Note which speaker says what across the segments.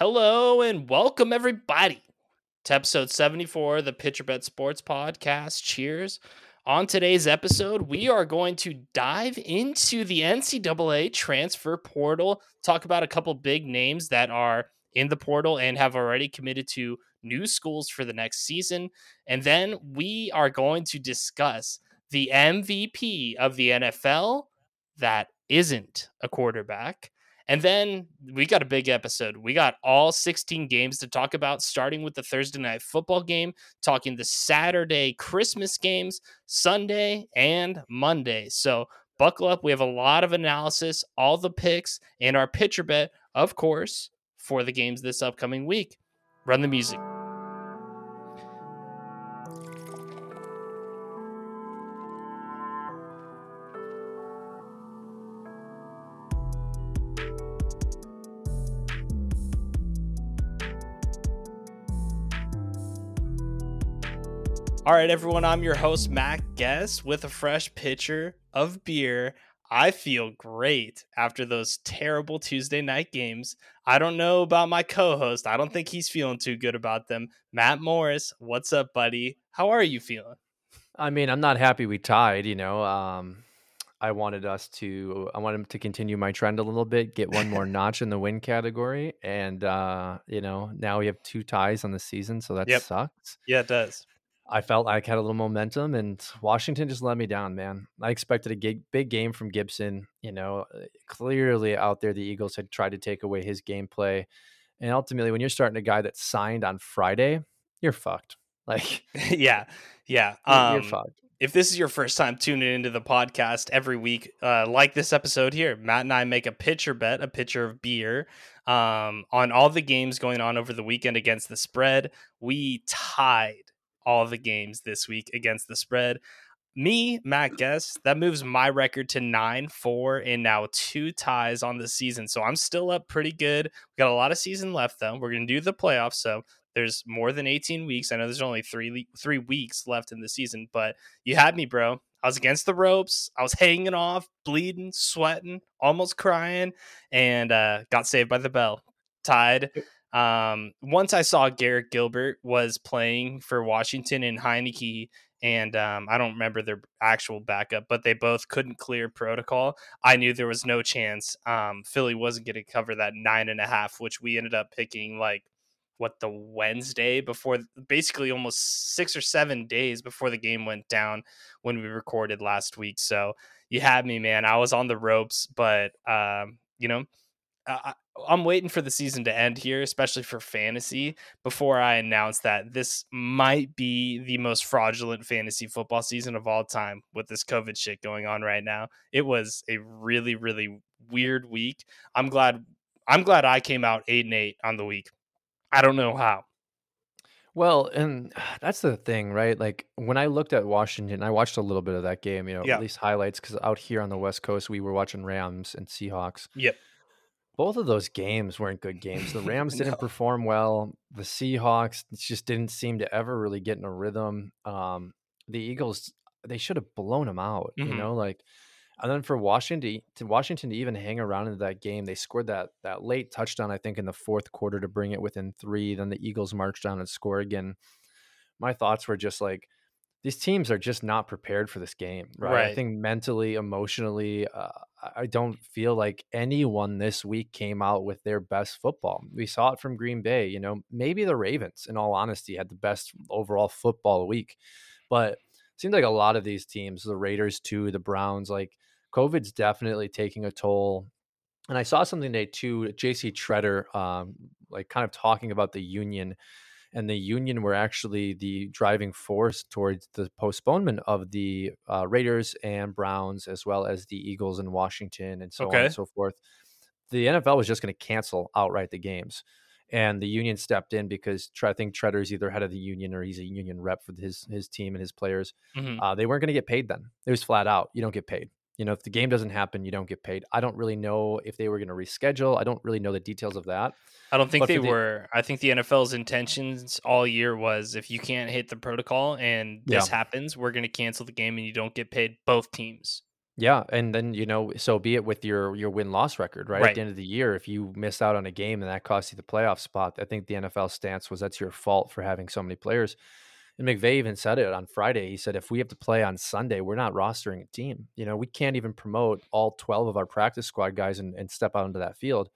Speaker 1: Hello and welcome everybody to episode 74 of the Pitcher Bet Sports Podcast. Cheers. On today's episode, we are going to dive into the NCAA transfer portal, talk about a couple big names that are in the portal and have already committed to new schools for the next season. And then we are going to discuss the MVP of the NFL that isn't a quarterback. And then we got a big episode. We got all 16 games to talk about, starting with the Thursday night football game, talking the Saturday Christmas games, Sunday and Monday. So buckle up. We have a lot of analysis, all the picks, and our pitcher bet, of course, for the games this upcoming week. Run the music. All right, everyone, I'm your host, Matt Guess, with a fresh pitcher of beer. I feel great after those terrible Tuesday night games. I don't know about my co host. I don't think he's feeling too good about them. Matt Morris, what's up, buddy? How are you feeling?
Speaker 2: I mean, I'm not happy we tied, you know. Um, I wanted us to I wanted to continue my trend a little bit, get one more notch in the win category. And uh, you know, now we have two ties on the season, so that
Speaker 1: Yep.
Speaker 2: sucks.
Speaker 1: Yeah, it does.
Speaker 2: I felt like I had a little momentum, and Washington just let me down, man. I expected a gig, big game from Gibson. You know, uh, clearly out there, the Eagles had tried to take away his gameplay, and ultimately, when you're starting a guy that signed on Friday, you're fucked. Like
Speaker 1: yeah, yeah. Um,
Speaker 2: you're fucked.
Speaker 1: if this is your first time tuning into the podcast every week, uh, like this episode here, Matt and I make a pitcher bet, a pitcher of beer, um, on all the games going on over the weekend against the spread. We tied all the games this week against the spread. Me, Matt Guess, that moves my record to nine, four, and now two ties on the season. So I'm still up pretty good. We got a lot of season left though. We're gonna do the playoffs, so there's more than 18 weeks. I know there's only three three weeks left in the season, but you had me, bro. I was against the ropes. I was hanging off, bleeding, sweating, almost crying, and uh, got saved by the bell. Tied. Um, once I saw Garrett Gilbert was playing for Washington and Heineke, and um, I don't remember their actual backup, but they both couldn't clear protocol. I knew there was no chance um, Philly wasn't going to cover that nine and a half, which we ended up picking like what the Wednesday before, basically almost six or seven days before the game went down when we recorded last week. So you had me, man. I was on the ropes, but um, you know, I, I'm waiting for the season to end here, especially for fantasy, before I announce that this might be the most fraudulent fantasy football season of all time with this COVID shit going on right now. It was a really, really weird week. I'm glad I'm glad I came out eight and eight on the week. I don't know how.
Speaker 2: Well, and that's the thing, right? Like when I looked at Washington, I watched a little bit of that game, you know,
Speaker 1: Yeah.
Speaker 2: at least highlights, because out here on the West Coast, we were watching Rams and Seahawks.
Speaker 1: Yep.
Speaker 2: Both of those games weren't good games. The Rams didn't perform well. The Seahawks just didn't seem to ever really get in a rhythm. Um, the Eagles, they should have blown them out,
Speaker 1: Mhm.
Speaker 2: you know, like. And then for Washington to Washington to even hang around in that game, they scored that that late touchdown, I think, in the fourth quarter to bring it within three. Then the Eagles marched down and score again. My thoughts were just like these teams are just not prepared for this game, right? I think mentally, emotionally, uh, I don't feel like anyone this week came out with their best football. We saw it from Green Bay, you know, maybe the Ravens, in all honesty, had the best overall football week, but it seems like a lot of these teams, the Raiders too, the Browns, like COVID's definitely taking a toll. And I saw something today too, JC Tretter, um, like kind of talking about the union and the union were actually the driving force towards the postponement of the uh, Raiders and Browns, as well as the Eagles and Washington, and so on and so forth. The NFL was just going to cancel outright the games, and the union stepped in because I think Tretter is either head of the union or he's a union rep for his his team and his players.
Speaker 1: Mhm.
Speaker 2: Uh, they weren't going to get paid then. It was flat out. You don't get paid. You know, if the game doesn't happen, you don't get paid. I don't really know if they were going to reschedule. I don't really know the details of that.
Speaker 1: I don't think
Speaker 2: But
Speaker 1: they
Speaker 2: the-
Speaker 1: were. I think the NFL's intentions all year was if you can't hit the protocol and this happens, we're going to cancel the game and you don't get paid both teams.
Speaker 2: Yeah, and then, you know, so be it with your your win-loss record, right? At the end of the year, if you miss out on a game and that costs you the playoff spot, I think the NFL stance was that's your fault for having so many players. And McVay even said it on Friday. He said, if we have to play on Sunday, we're not rostering a team. You know, we can't even promote all 12 of our practice squad guys and, and step out into that field.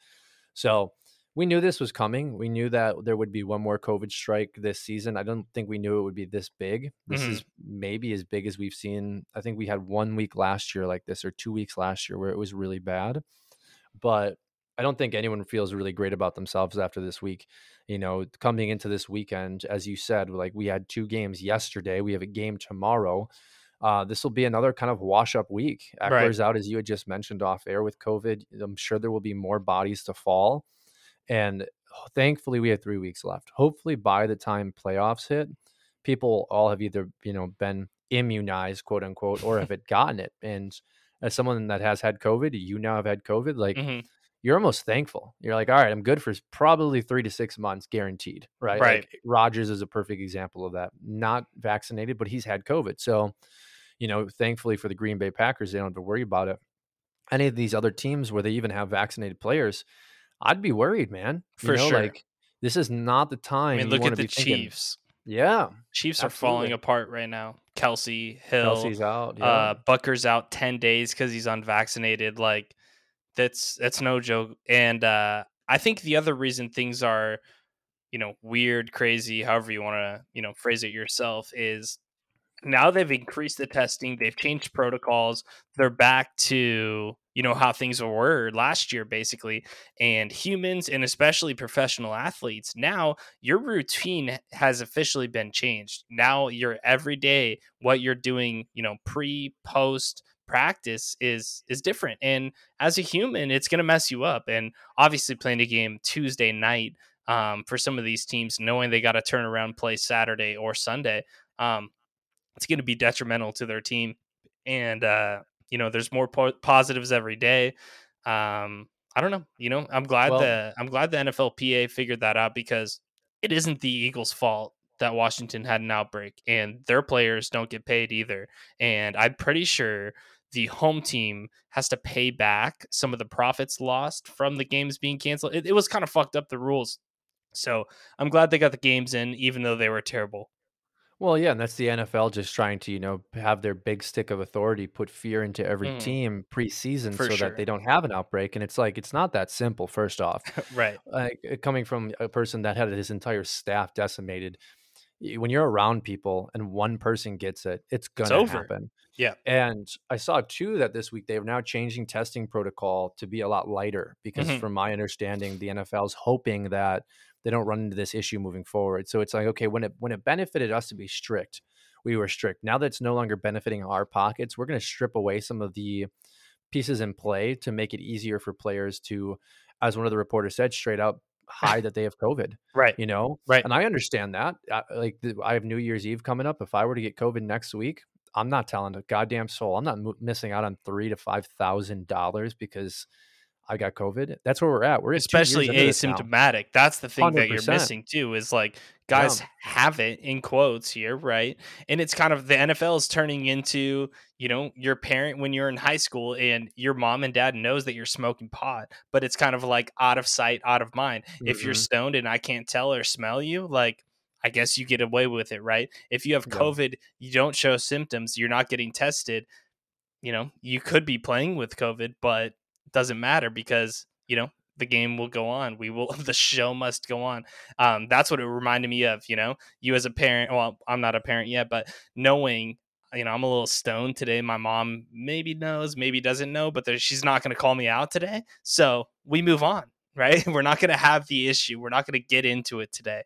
Speaker 2: So we knew this was coming. We knew that there would be one more COVID strike this season. I don't think we knew it would be this big. This
Speaker 1: Mhm.
Speaker 2: is maybe as big as we've seen. I think we had one week last year like this, or two weeks last year where it was really bad. But I don't think anyone feels really great about themselves after this week. You know, coming into this weekend, as you said, like we had two games yesterday, we have a game tomorrow. Uh, this will be another kind of wash up week.
Speaker 1: Right.
Speaker 2: Out, as you had just mentioned off air with COVID. I'm sure there will be more bodies to fall. And thankfully, we have three weeks left. Hopefully, by the time playoffs hit, people all have either, you know, been immunized, quote unquote, or have it gotten it. And as someone that has had COVID, you now have had COVID, like
Speaker 1: hmm
Speaker 2: you're almost thankful. You're like, all right, I'm good for probably three to six months, guaranteed. Right.
Speaker 1: Right.
Speaker 2: Like Rodgers is a perfect example of that. Not vaccinated, but he's had COVID. So, you know, thankfully for the Green Bay Packers, they don't have to worry about it. Any of these other teams where they even have vaccinated players, I'd be worried, man. You
Speaker 1: For
Speaker 2: know,
Speaker 1: sure.
Speaker 2: like this is not the time.
Speaker 1: I
Speaker 2: mean,
Speaker 1: look at the
Speaker 2: be thinking,
Speaker 1: Chiefs.
Speaker 2: Yeah.
Speaker 1: Chiefs are falling apart right now. Kelce Hill,
Speaker 2: Kelce's out. Yeah.
Speaker 1: uh, Bucker's out ten days because he's unvaccinated. Like that's that's no joke. And uh, I think the other reason things are, you know, weird, crazy, however you want to, you know, phrase it yourself, is now they've increased the testing, they've changed protocols, they're back to you know how things were last year basically and humans and especially professional athletes now your routine has officially been changed now your everyday what you're doing you know pre post practice is is different and as a human it's going to mess you up and obviously playing a game tuesday night um, for some of these teams knowing they got to turn around play saturday or sunday um, it's going to be detrimental to their team. And uh, you know, there's more po- positives every day. Um, I don't know. You know, I'm glad
Speaker 2: Well-
Speaker 1: the I'm glad the NFLPA figured that out because it isn't the Eagles' fault that Washington had an outbreak and their players don't get paid either. And I'm pretty sure the home team has to pay back some of the profits lost from the games being canceled. It, it was kind of fucked up the rules. So I'm glad they got the games in, even though they were terrible.
Speaker 2: Well, yeah, and that's the NFL just trying to, you know, have their big stick of authority put fear into every
Speaker 1: Mhm.
Speaker 2: team preseason
Speaker 1: For
Speaker 2: so
Speaker 1: sure.
Speaker 2: that they don't have an outbreak. And it's like it's not that simple. First off,
Speaker 1: right.
Speaker 2: like uh, coming from a person that had his entire staff decimated, when you're around people and one person gets it, it's gonna happen.
Speaker 1: Yeah.
Speaker 2: And I saw too that this week they are now changing testing protocol to be a lot lighter because,
Speaker 1: Mhm.
Speaker 2: from my understanding, the NFL is hoping that they don't run into this issue moving forward. So it's like, okay, when it when it benefited us to be strict, we were strict. Now that it's no longer benefiting our pockets, we're going to strip away some of the pieces in play to make it easier for players to, as one of the reporters said, straight up hide that they have COVID.
Speaker 1: Right.
Speaker 2: You know,
Speaker 1: Right.
Speaker 2: and I understand that. I, like the, I have New Year's Eve coming up. If I were to get COVID next week, I'm not telling a goddamn soul. I'm not mo- missing out on three to five thousand dollars because I got COVID. That's where we're at. We're at
Speaker 1: Especially
Speaker 2: into this now.
Speaker 1: asymptomatic. That's the thing that you're missing too, is like guys have it in quotes here, right? And it's kind of the NFL is turning into, you know, your parent when you're in high school and your mom and dad knows that you're smoking pot, but it's kind of like out of sight, out of mind. If you're
Speaker 2: Mhm.
Speaker 1: stoned and I can't tell or smell you, like I guess you get away with it, right? If you have
Speaker 2: Yeah.
Speaker 1: COVID, you don't show symptoms, you're not getting tested, you know, you could be playing with COVID, but doesn't matter because, you know, the game will go on. We will the show must go on. Um, that's what it reminded me of, you know, you as a parent, well, I'm not a parent yet, but knowing you know, I'm a little stoned today. My mom maybe knows, maybe doesn't know, but there, she's not going to call me out today. So we move on, right? We're not going to have the issue. We're not going to get into it today.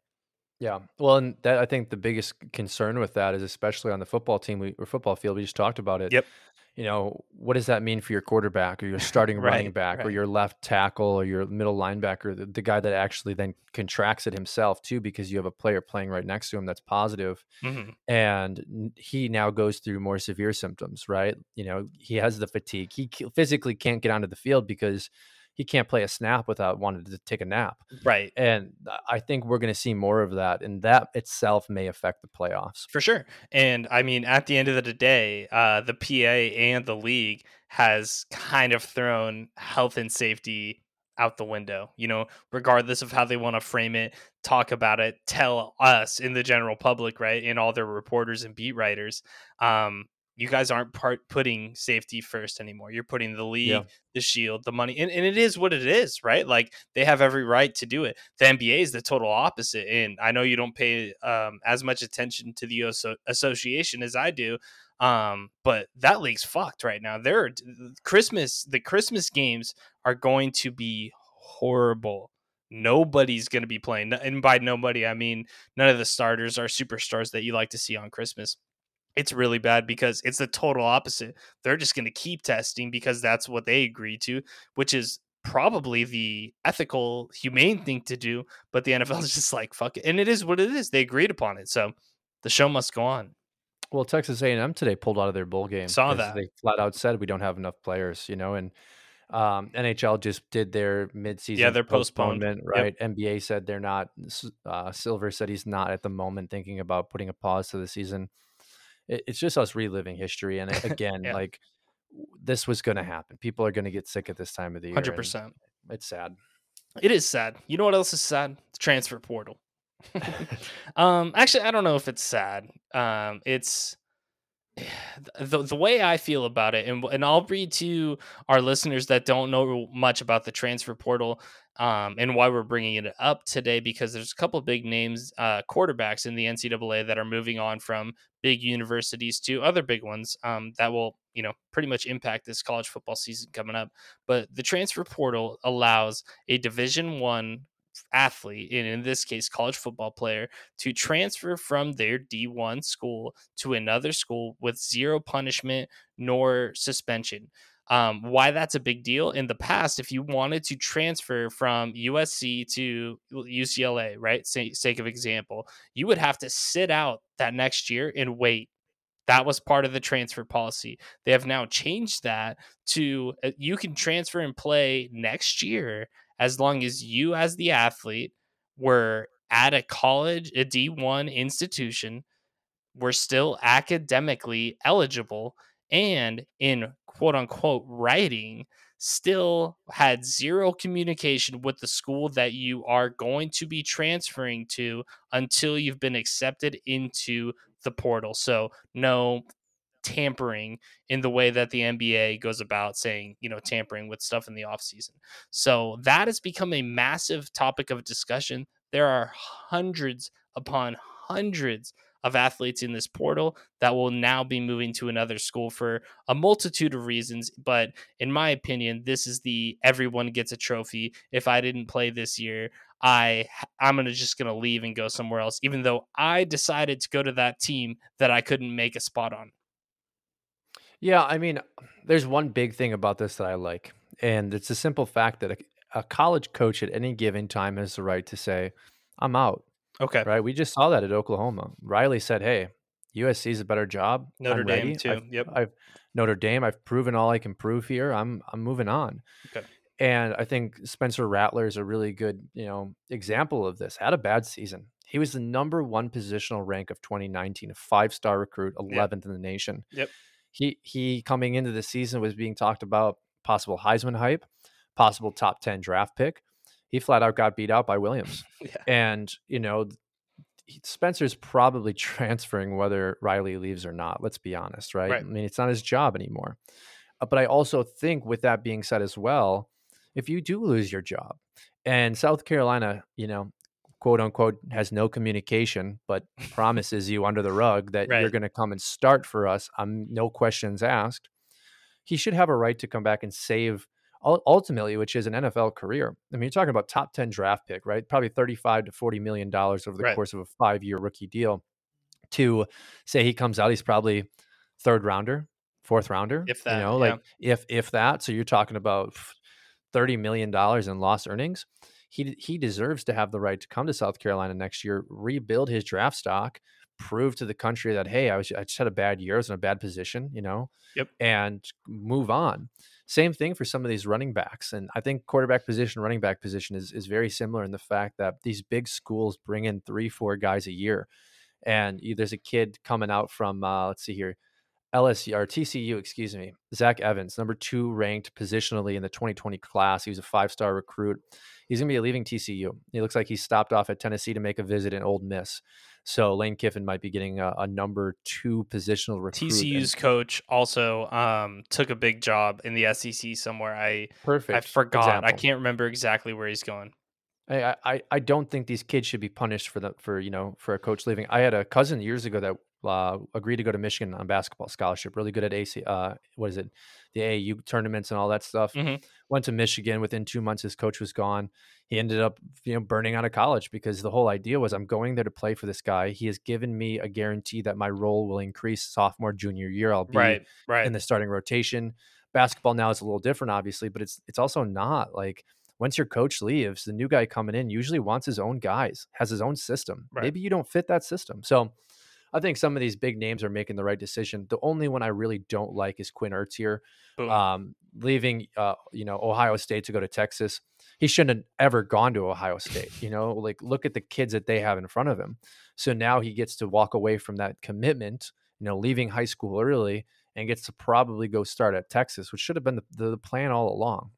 Speaker 2: Yeah. Well, and that I think the biggest concern with that is especially on the football team we, or football field. We just talked about it.
Speaker 1: Yep.
Speaker 2: You know, what does that mean for your quarterback or your starting running
Speaker 1: Right,
Speaker 2: back or your left tackle or your middle linebacker, the, the guy that actually then contracts it himself too, because you have a player playing right next to him that's positive,
Speaker 1: Mhm.
Speaker 2: and he now goes through more severe symptoms. Right. You know, he has the fatigue. He physically can't get onto the field because he can't play a snap without wanting to take a nap.
Speaker 1: Right.
Speaker 2: And I think we're going to see more of that, and that itself may affect the playoffs
Speaker 1: for sure. And I mean, at the end of the day, uh, the PA and the league has kind of thrown health and safety out the window, you know, regardless of how they want to frame it, talk about it, tell us in the general public, right? And all their reporters and beat writers. Um, you guys aren't part putting safety first anymore. You're putting the league, yeah. the shield, the money, and, and it is what it is, right? Like they have every right to do it. The NBA is the total opposite. And I know you don't pay um, as much attention to the association as I do, um, but that league's fucked right now. There, Christmas, the Christmas games are going to be horrible. Nobody's going to be playing, and by nobody, I mean none of the starters are superstars that you like to see on Christmas. It's really bad because it's the total opposite. They're just going to keep testing because that's what they agreed to, which is probably the ethical, humane thing to do. But the NFL is just like fuck it, and it is what it is. They agreed upon it, so the show must go on.
Speaker 2: Well, Texas A&M today pulled out of their bowl game.
Speaker 1: Saw that
Speaker 2: they flat out said we don't have enough players, you know, and um, NHL just did their midseason
Speaker 1: yeah, they're postponement,
Speaker 2: right? Yep. NBA said they're not. Uh, Silver said he's not at the moment thinking about putting a pause to the season. It, it's just us reliving history, and again, yeah. like this was going to happen. People are going to get sick at this time of the year.
Speaker 1: Hundred percent.
Speaker 2: It's sad.
Speaker 1: It is sad. You know what else is sad? The transfer portal. um, actually, I don't know if it's sad. Um, it's the the way I feel about it, and and I'll read to our listeners that don't know much about the transfer portal, um, and why we're bringing it up today because there's a couple big names, uh, quarterbacks in the NCAA that are moving on from big universities to other big ones um, that will you know pretty much impact this college football season coming up. But the transfer portal allows a Division One athlete, and in this case, college football player, to transfer from their D1 school to another school with zero punishment nor suspension. Um, why that's a big deal in the past, if you wanted to transfer from USC to UCLA, right? Say, sake of example, you would have to sit out that next year and wait that was part of the transfer policy. They have now changed that to uh, you can transfer and play next year as long as you, as the athlete, were at a college, a D1 institution, were still academically eligible and in quote unquote writing still had zero communication with the school that you are going to be transferring to until you've been accepted into the portal. So, no tampering in the way that the NBA goes about saying, you know, tampering with stuff in the offseason. So that has become a massive topic of discussion. There are hundreds upon hundreds of athletes in this portal that will now be moving to another school for a multitude of reasons. But in my opinion, this is the everyone gets a trophy. If I didn't play this year, I I'm gonna just gonna leave and go somewhere else, even though I decided to go to that team that I couldn't make a spot on.
Speaker 2: Yeah, I mean, there's one big thing about this that I like, and it's a simple fact that a, a college coach at any given time has the right to say, "I'm out."
Speaker 1: Okay.
Speaker 2: Right. We just saw that at Oklahoma. Riley said, "Hey, USC is a better job.
Speaker 1: Notre
Speaker 2: I'm
Speaker 1: Dame
Speaker 2: ready.
Speaker 1: too.
Speaker 2: I've,
Speaker 1: yep.
Speaker 2: I've Notre Dame. I've proven all I can prove here. I'm I'm moving on."
Speaker 1: Okay.
Speaker 2: And I think Spencer Rattler is a really good, you know, example of this. Had a bad season. He was the number one positional rank of 2019, a five star recruit, 11th yep. in the nation.
Speaker 1: Yep
Speaker 2: he he coming into the season was being talked about possible Heisman hype, possible top 10 draft pick. He flat out got beat out by Williams.
Speaker 1: yeah.
Speaker 2: And, you know, Spencer's probably transferring whether Riley leaves or not. Let's be honest, right?
Speaker 1: right.
Speaker 2: I mean, it's not his job anymore. Uh, but I also think, with that being said as well, if you do lose your job and South Carolina, you know, quote unquote has no communication but promises you under the rug that right. you're going to come and start for us um, no questions asked he should have a right to come back and save ultimately which is an nfl career i mean you're talking about top 10 draft pick right probably 35 to 40 million dollars over the right. course of a five year rookie deal to say he comes out he's probably third rounder fourth rounder
Speaker 1: if that
Speaker 2: you know
Speaker 1: yeah.
Speaker 2: like if if that so you're talking about 30 million dollars in lost earnings he he deserves to have the right to come to South Carolina next year, rebuild his draft stock, prove to the country that hey, I was I just had a bad year, I was in a bad position, you know,
Speaker 1: yep,
Speaker 2: and move on. Same thing for some of these running backs. And I think quarterback position, running back position is, is very similar in the fact that these big schools bring in three, four guys a year. And there's a kid coming out from, uh, let's see here, LSU or TCU, excuse me, Zach Evans, number two ranked positionally in the 2020 class. He was a five star recruit. He's going to be leaving TCU. He looks like he stopped off at Tennessee to make a visit in Ole Miss. So Lane Kiffin might be getting a, a number two positional recruit.
Speaker 1: TCU's and, coach also um, took a big job in the SEC somewhere. I perfect. I forgot. Example. I can't remember exactly where he's going.
Speaker 2: I, I, I don't think these kids should be punished for the for you know for a coach leaving. I had a cousin years ago that uh, agreed to go to Michigan on basketball scholarship. Really good at AC. Uh, what is it? The AAU tournaments and all that stuff. Mm-hmm. Went to Michigan. Within two months, his coach was gone. He ended up, you know, burning out of college because the whole idea was I'm going there to play for this guy. He has given me a guarantee that my role will increase sophomore, junior year. I'll be right, right. in the starting rotation. Basketball now is a little different, obviously, but it's it's also not like once your coach leaves, the new guy coming in usually wants his own guys, has his own system. Right. Maybe you don't fit that system, so I think some of these big names are making the right decision. The only one I really don't like is Quinn Ewers here, um, leaving uh, you know Ohio State to go to Texas. He shouldn't have ever gone to Ohio State. You know, like look at the kids that they have in front of him. So now he gets to walk away from that commitment. You know, leaving high school early and gets to probably go start at Texas, which should have been the, the plan all along.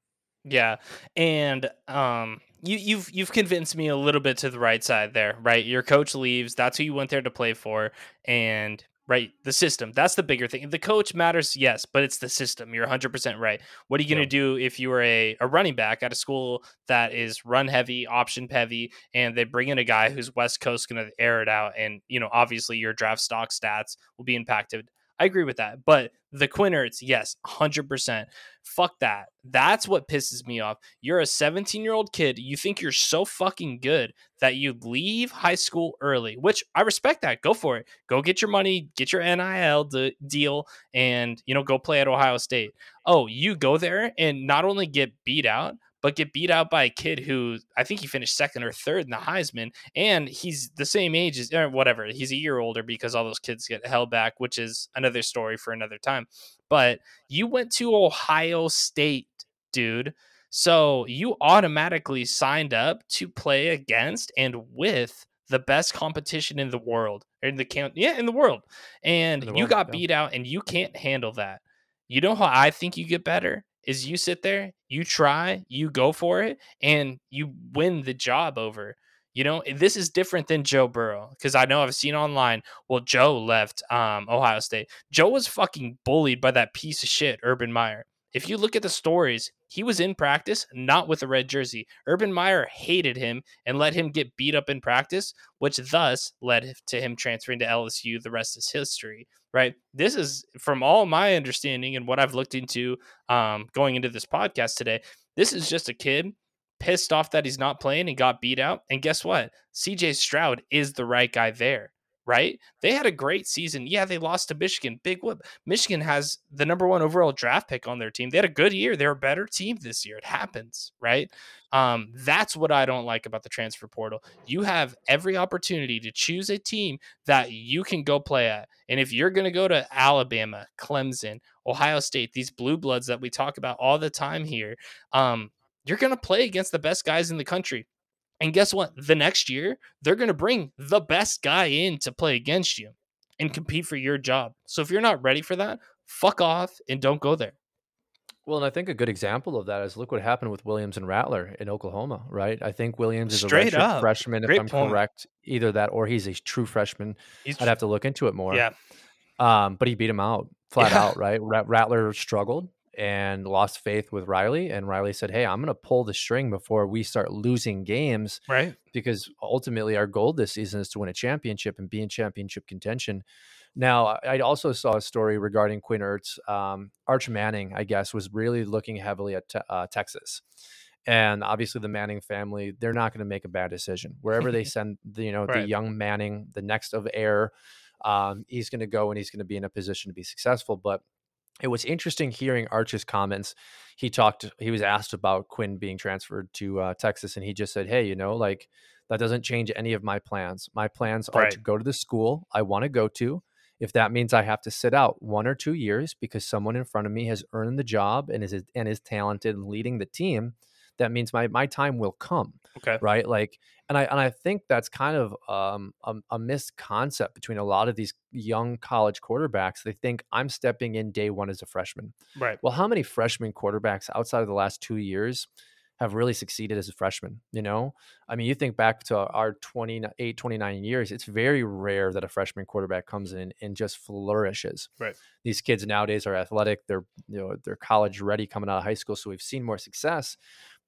Speaker 1: Yeah, and um, you, you've you've convinced me a little bit to the right side there, right? Your coach leaves. That's who you went there to play for, and right, the system. That's the bigger thing. The coach matters, yes, but it's the system. You're 100 percent right. What are you going to do if you are a, a running back at a school that is run heavy, option heavy, and they bring in a guy who's West Coast going to air it out, and you know, obviously your draft stock stats will be impacted. I agree with that. But the Quinn Ewers, yes, 100%. Fuck that. That's what pisses me off. You're a 17 year old kid. You think you're so fucking good that you leave high school early, which I respect that. Go for it. Go get your money, get your NIL de- deal, and, you know, go play at Ohio State. Oh, you go there and not only get beat out, but get beat out by a kid who I think he finished second or third in the Heisman, and he's the same age as or whatever. He's a year older because all those kids get held back, which is another story for another time. But you went to Ohio State, dude. So you automatically signed up to play against and with the best competition in the world, in the count, yeah, in the world, and the you got yeah. beat out, and you can't handle that. You know how I think you get better is you sit there, you try, you go for it, and you win the job over. You know, this is different than Joe Burrow because I know I've seen online. Well, Joe left um, Ohio State. Joe was fucking bullied by that piece of shit, Urban Meyer. If you look at the stories, he was in practice, not with a red jersey. Urban Meyer hated him and let him get beat up in practice, which thus led to him transferring to LSU. The rest is history, right? This is, from all my understanding and what I've looked into um, going into this podcast today, this is just a kid pissed off that he's not playing and got beat out. And guess what? CJ Stroud is the right guy there right? They had a great season. Yeah, they lost to Michigan. Big whoop. Michigan has the number one overall draft pick on their team. They had a good year. They're a better team this year. It happens, right? Um, that's what I don't like about the transfer portal. You have every opportunity to choose a team that you can go play at. And if you're going to go to Alabama, Clemson, Ohio State, these blue bloods that we talk about all the time here, um, you're going to play against the best guys in the country. And guess what? The next year, they're going to bring the best guy in to play against you and compete for your job. So if you're not ready for that, fuck off and don't go there.
Speaker 2: Well, and I think a good example of that is look what happened with Williams and Rattler in Oklahoma, right? I think Williams is
Speaker 1: Straight
Speaker 2: a
Speaker 1: up.
Speaker 2: freshman,
Speaker 1: Great
Speaker 2: if I'm
Speaker 1: point.
Speaker 2: correct. Either that or he's a true freshman.
Speaker 1: He's
Speaker 2: I'd have to look into it more.
Speaker 1: Yeah.
Speaker 2: Um, but he beat him out flat
Speaker 1: Yeah.
Speaker 2: out, right? Rattler struggled and lost faith with Riley, and Riley said, "Hey, I'm going to pull the string before we start losing games,
Speaker 1: Right.
Speaker 2: because ultimately our goal this season is to win a championship and be in championship contention." Now, I also saw a story regarding Quinn Ewers. Um, Arch Manning, I guess, was really looking heavily at te- uh, Texas. And obviously, the Manning family, they're not going to make a bad decision. Wherever they send, the, you know, the young Manning, the next of heir, um, he's going to go and he's going to be in a position to be successful. But it was interesting hearing Arch's comments. He talked, he was asked about Quinn being transferred to uh, Texas, and he just said, Hey, you know, like that doesn't change any of my plans. My plans are
Speaker 1: Right.
Speaker 2: to go to the school I want to go to If that means I have to sit out one or two years because someone in front of me has earned the job and is and is talented and leading the team, that means my my time will come.
Speaker 1: Okay.
Speaker 2: Right. Like, and I and I think that's kind of um, a, a between a lot of these young college quarterbacks. They think I'm stepping in day one as a freshman.
Speaker 1: Right.
Speaker 2: Well, how many freshman quarterbacks outside of the last two years have really succeeded as a freshman? You know, I mean, you think back to our 28, 29 years, it's very rare that a freshman quarterback comes in and just flourishes.
Speaker 1: Right.
Speaker 2: These kids nowadays are athletic. They're, you know, they're college ready coming out of high school. So we've seen more success.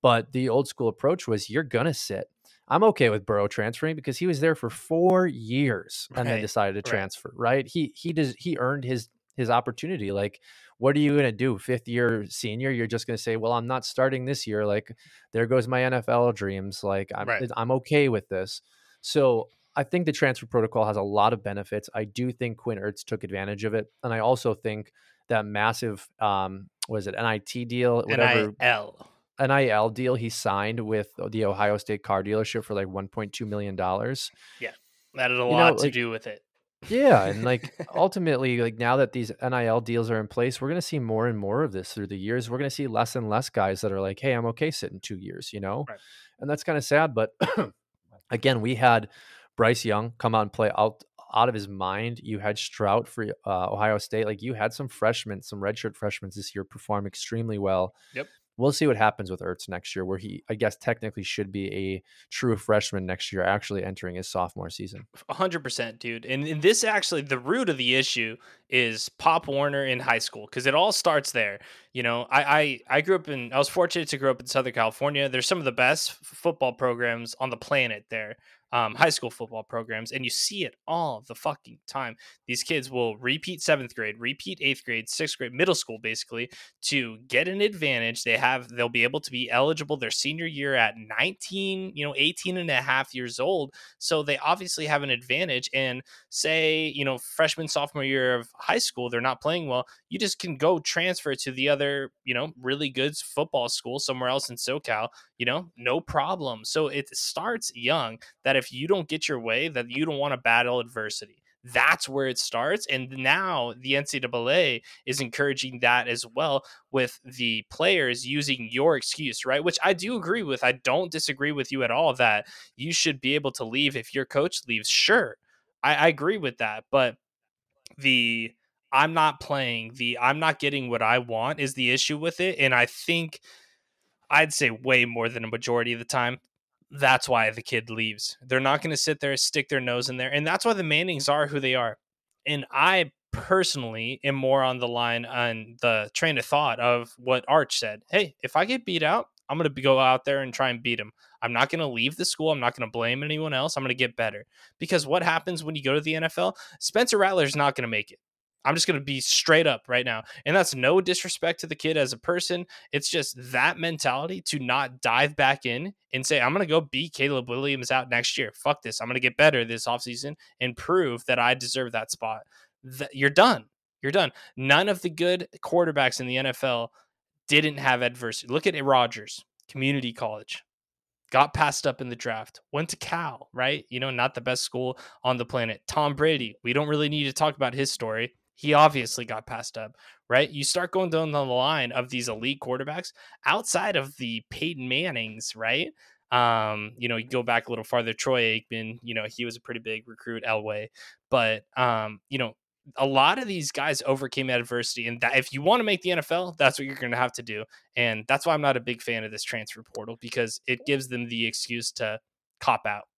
Speaker 2: But the old school approach was you're going to sit. I'm okay with Burrow transferring because he was there for four years and
Speaker 1: Right,
Speaker 2: then decided to
Speaker 1: right.
Speaker 2: transfer. Right? He he does he earned his his opportunity. Like, what are you going to do? Fifth year senior, you're just going to say, "Well, I'm not starting this year." Like, there goes my NFL dreams. Like, I'm
Speaker 1: Right.
Speaker 2: I'm okay with this. So I think the transfer protocol has a lot of benefits. I do think Quinn Ewers took advantage of it, and I also think that massive um was it NIT deal, whatever
Speaker 1: NIL.
Speaker 2: NIL deal he signed with the Ohio State car dealership for like 1.2 million dollars.
Speaker 1: Yeah, that had a
Speaker 2: know,
Speaker 1: lot to
Speaker 2: like-
Speaker 1: do with it.
Speaker 2: Yeah, and like ultimately, like now that these NIL deals are in place, we're gonna see more and more of this through the years. We're gonna see less and less guys that are like, "Hey, I'm okay sitting two years," you know,
Speaker 1: Right.
Speaker 2: and that's kind of sad. But again, we had Bryce Young come out and play out out of his mind. You had Stroud for uh, Ohio State. Like you had some freshmen, some redshirt freshmen this year perform extremely well.
Speaker 1: Yep.
Speaker 2: We'll see what happens with Ewers next year, where he, I guess, technically should be a true freshman next year, actually entering his sophomore season.
Speaker 1: A hundred percent, dude. And, and this actually, the root of the issue is Pop Warner in high school because it all starts there. You know, I, I I grew up in, I was fortunate to grow up in Southern California. There's some of the best f- football programs on the planet there, um, high school football programs, and you see it all the fucking time. These kids will repeat seventh grade, repeat eighth grade, sixth grade, middle school, basically to get an advantage. They have, they'll be able to be eligible their senior year at 19, you know, 18 and a half years old. So they obviously have an advantage. And say, you know, freshman, sophomore year of high school, they're not playing well, you just can go transfer to the other, you know, really good football school somewhere else in SoCal, you know, no problem. So it starts young that if you don't get your way, that you don't want to battle adversity. That's where it starts. And now the NCAA is encouraging that as well with the players using your excuse, right? Which I do agree with. I don't disagree with you at all that you should be able to leave if your coach leaves. Sure. I, I agree with that. But the I'm not playing, the I'm not getting what I want is the issue with it. And I think I'd say way more than a majority of the time. That's why the kid leaves. They're not going to sit there, and stick their nose in there. And that's why the Mannings are who they are. And I personally am more on the line on the train of thought of what Arch said. Hey, if I get beat out, I'm going to go out there and try and beat him. I'm not going to leave the school. I'm not going to blame anyone else. I'm going to get better. Because what happens when you go to the NFL? Spencer Rattler's not going to make it. I'm just going to be straight up right now. And that's no disrespect to the kid as a person. It's just that mentality to not dive back in and say, I'm going to go beat Caleb Williams out next year. Fuck this. I'm going to get better this offseason and prove that I deserve that spot. That you're done. You're done. None of the good quarterbacks in the NFL didn't have adversity. Look at Rodgers, community college. Got passed up in the draft, went to Cal, right? You know, not the best school on the planet. Tom Brady, we don't really need to talk about his story. He obviously got passed up, right? You start going down the line of these elite quarterbacks outside of the Peyton Mannings, right? Um, you know, you go back a little farther, Troy Aikman, you know, he was a pretty big recruit, Elway. But um, you know, a lot of these guys overcame adversity, and that if you want to make the NFL, that's what you're going to have to do. And that's why I'm not a big fan of this transfer portal because it gives them the excuse to cop out.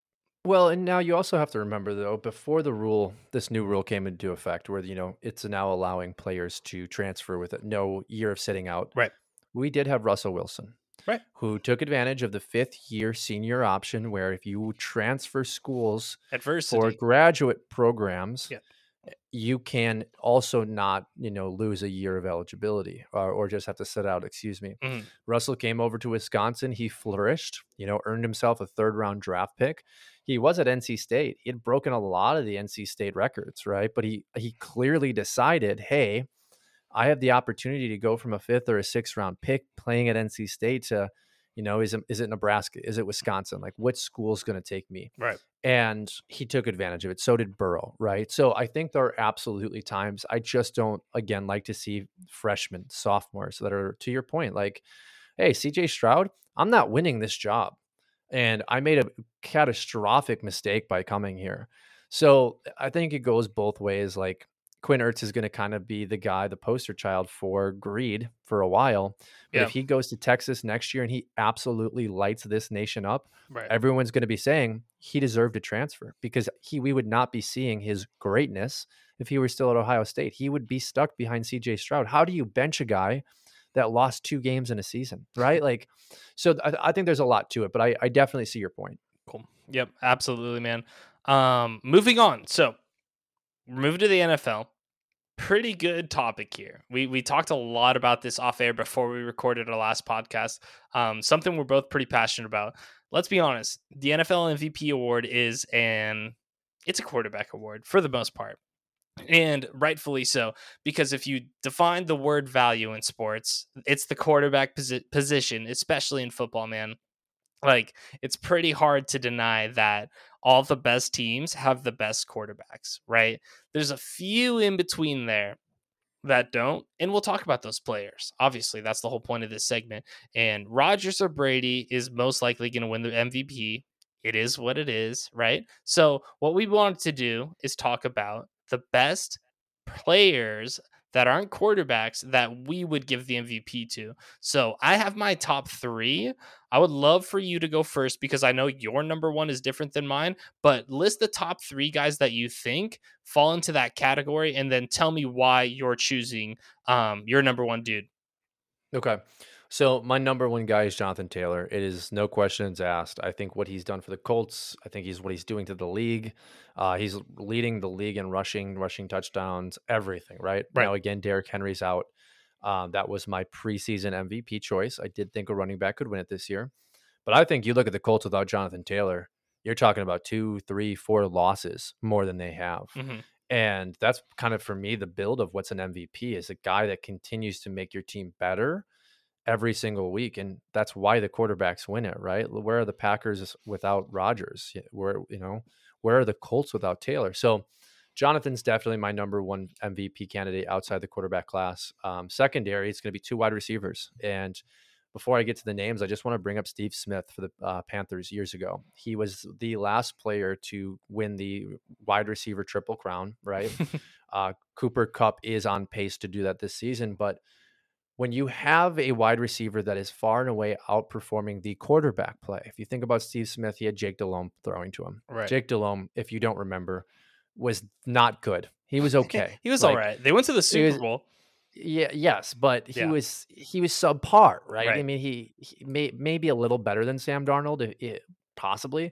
Speaker 2: Well, and now you also have to remember though, before the rule, this new rule came into effect, where you know it's now allowing players to transfer with no year of sitting out.
Speaker 1: Right.
Speaker 2: We did have Russell Wilson,
Speaker 1: Right.
Speaker 2: who took advantage of the fifth year senior option, where if you transfer schools for graduate programs,
Speaker 1: Yeah.
Speaker 2: you can also not, you know, lose a year of eligibility or, or just have to sit out. Excuse me.
Speaker 1: Mhm.
Speaker 2: Russell came over to Wisconsin. He flourished, you know, earned himself a third round draft pick. He was at NC State. He had broken a lot of the NC State records, right? But he he clearly decided, hey, I have the opportunity to go from a fifth or a sixth round pick playing at NC State to You know, is it is it Nebraska? Is it Wisconsin? Like, which school's going to take me?
Speaker 1: Right.
Speaker 2: And he took advantage of it. So did Burrow, right? So I think there are absolutely times I just don't, again, like to see freshmen, sophomores that are, to your point, like, hey, CJ Stroud, I'm not winning this job. And I made a catastrophic mistake by coming here. So I think it goes both ways. Like, Quinn Ewers is going to kind of be the guy, the poster child for greed for a while. But
Speaker 1: Yeah.
Speaker 2: if he goes to Texas next year and he absolutely lights this nation up,
Speaker 1: Right.
Speaker 2: everyone's going to be saying he deserved a transfer because he we would not be seeing his greatness if he were still at Ohio State. He would be stuck behind CJ Stroud. How do you bench a guy that lost two games in a season, right? Like, so I, I think there's a lot to it, but I, I definitely see your point.
Speaker 1: Cool. Yep, absolutely, man. Um, moving on. So, we're moving to the NFL. Pretty good topic here. We we talked a lot about this off air before we recorded our last podcast. Um, something we're both pretty passionate about. Let's be honest. The NFL MVP award is an it's a quarterback award for the most part. And rightfully so, because if you define the word value in sports, it's the quarterback posi- position, especially in football, man. Like, it's pretty hard to deny that all the best teams have the best quarterbacks, right? There's a few in between there that don't, and we'll talk about those players. Obviously, that's the whole point of this segment. And Rodgers or Brady is most likely going to win the MVP. It is what it is, right? So, what we wanted to do is talk about the best players that aren't quarterbacks that we would give the MVP to. So, I have my top three. I would love for you to go first because I know your number one is different than mine, but list the top three guys that you think fall into that category and then tell me why you're choosing um, your number one dude.
Speaker 2: Okay. So my number one guy is Jonathan Taylor. It is no questions asked. I think what he's done for the Colts. I think he's what he's doing to the league. Uh, he's leading the league in rushing, rushing touchdowns, everything. Right,
Speaker 1: Right.
Speaker 2: now, again, Derrick Henry's out. Um, that was my preseason MVP choice. I did think a running back could win it this year, but I think you look at the Colts without Jonathan Taylor. You're talking about two, three, four losses more than they have.
Speaker 1: Mhm.
Speaker 2: And that's kind of for me the build of what's an MVP is a guy that continues to make your team better every single week. And that's why the quarterbacks win it, right? Where are the Packers without Rodgers? Where, you know, where are the Colts without Taylor? So Jonathan's definitely my number one MVP candidate outside the quarterback class. Um, secondary, it's going to be two wide receivers. And before I get to the names, I just want to bring up Steve Smith for the uh, Panthers years ago. He was the last player to win the wide receiver triple crown, right? uh, Cooper Kupp is on pace to do that this season, but when you have a wide receiver that is far and away outperforming the quarterback play, if you think about Steve Smith, he had Jake Delhomme throwing to him.
Speaker 1: Right.
Speaker 2: Jake Delhomme, if you don't remember, was not good. He was okay.
Speaker 1: he was
Speaker 2: Like,
Speaker 1: all right. They went to the Super
Speaker 2: was-
Speaker 1: Bowl.
Speaker 2: Yeah, yes, but he
Speaker 1: Yeah.
Speaker 2: was he was subpar, right? I mean, he, he may maybe a little better than Sam Darnold, i- i- possibly.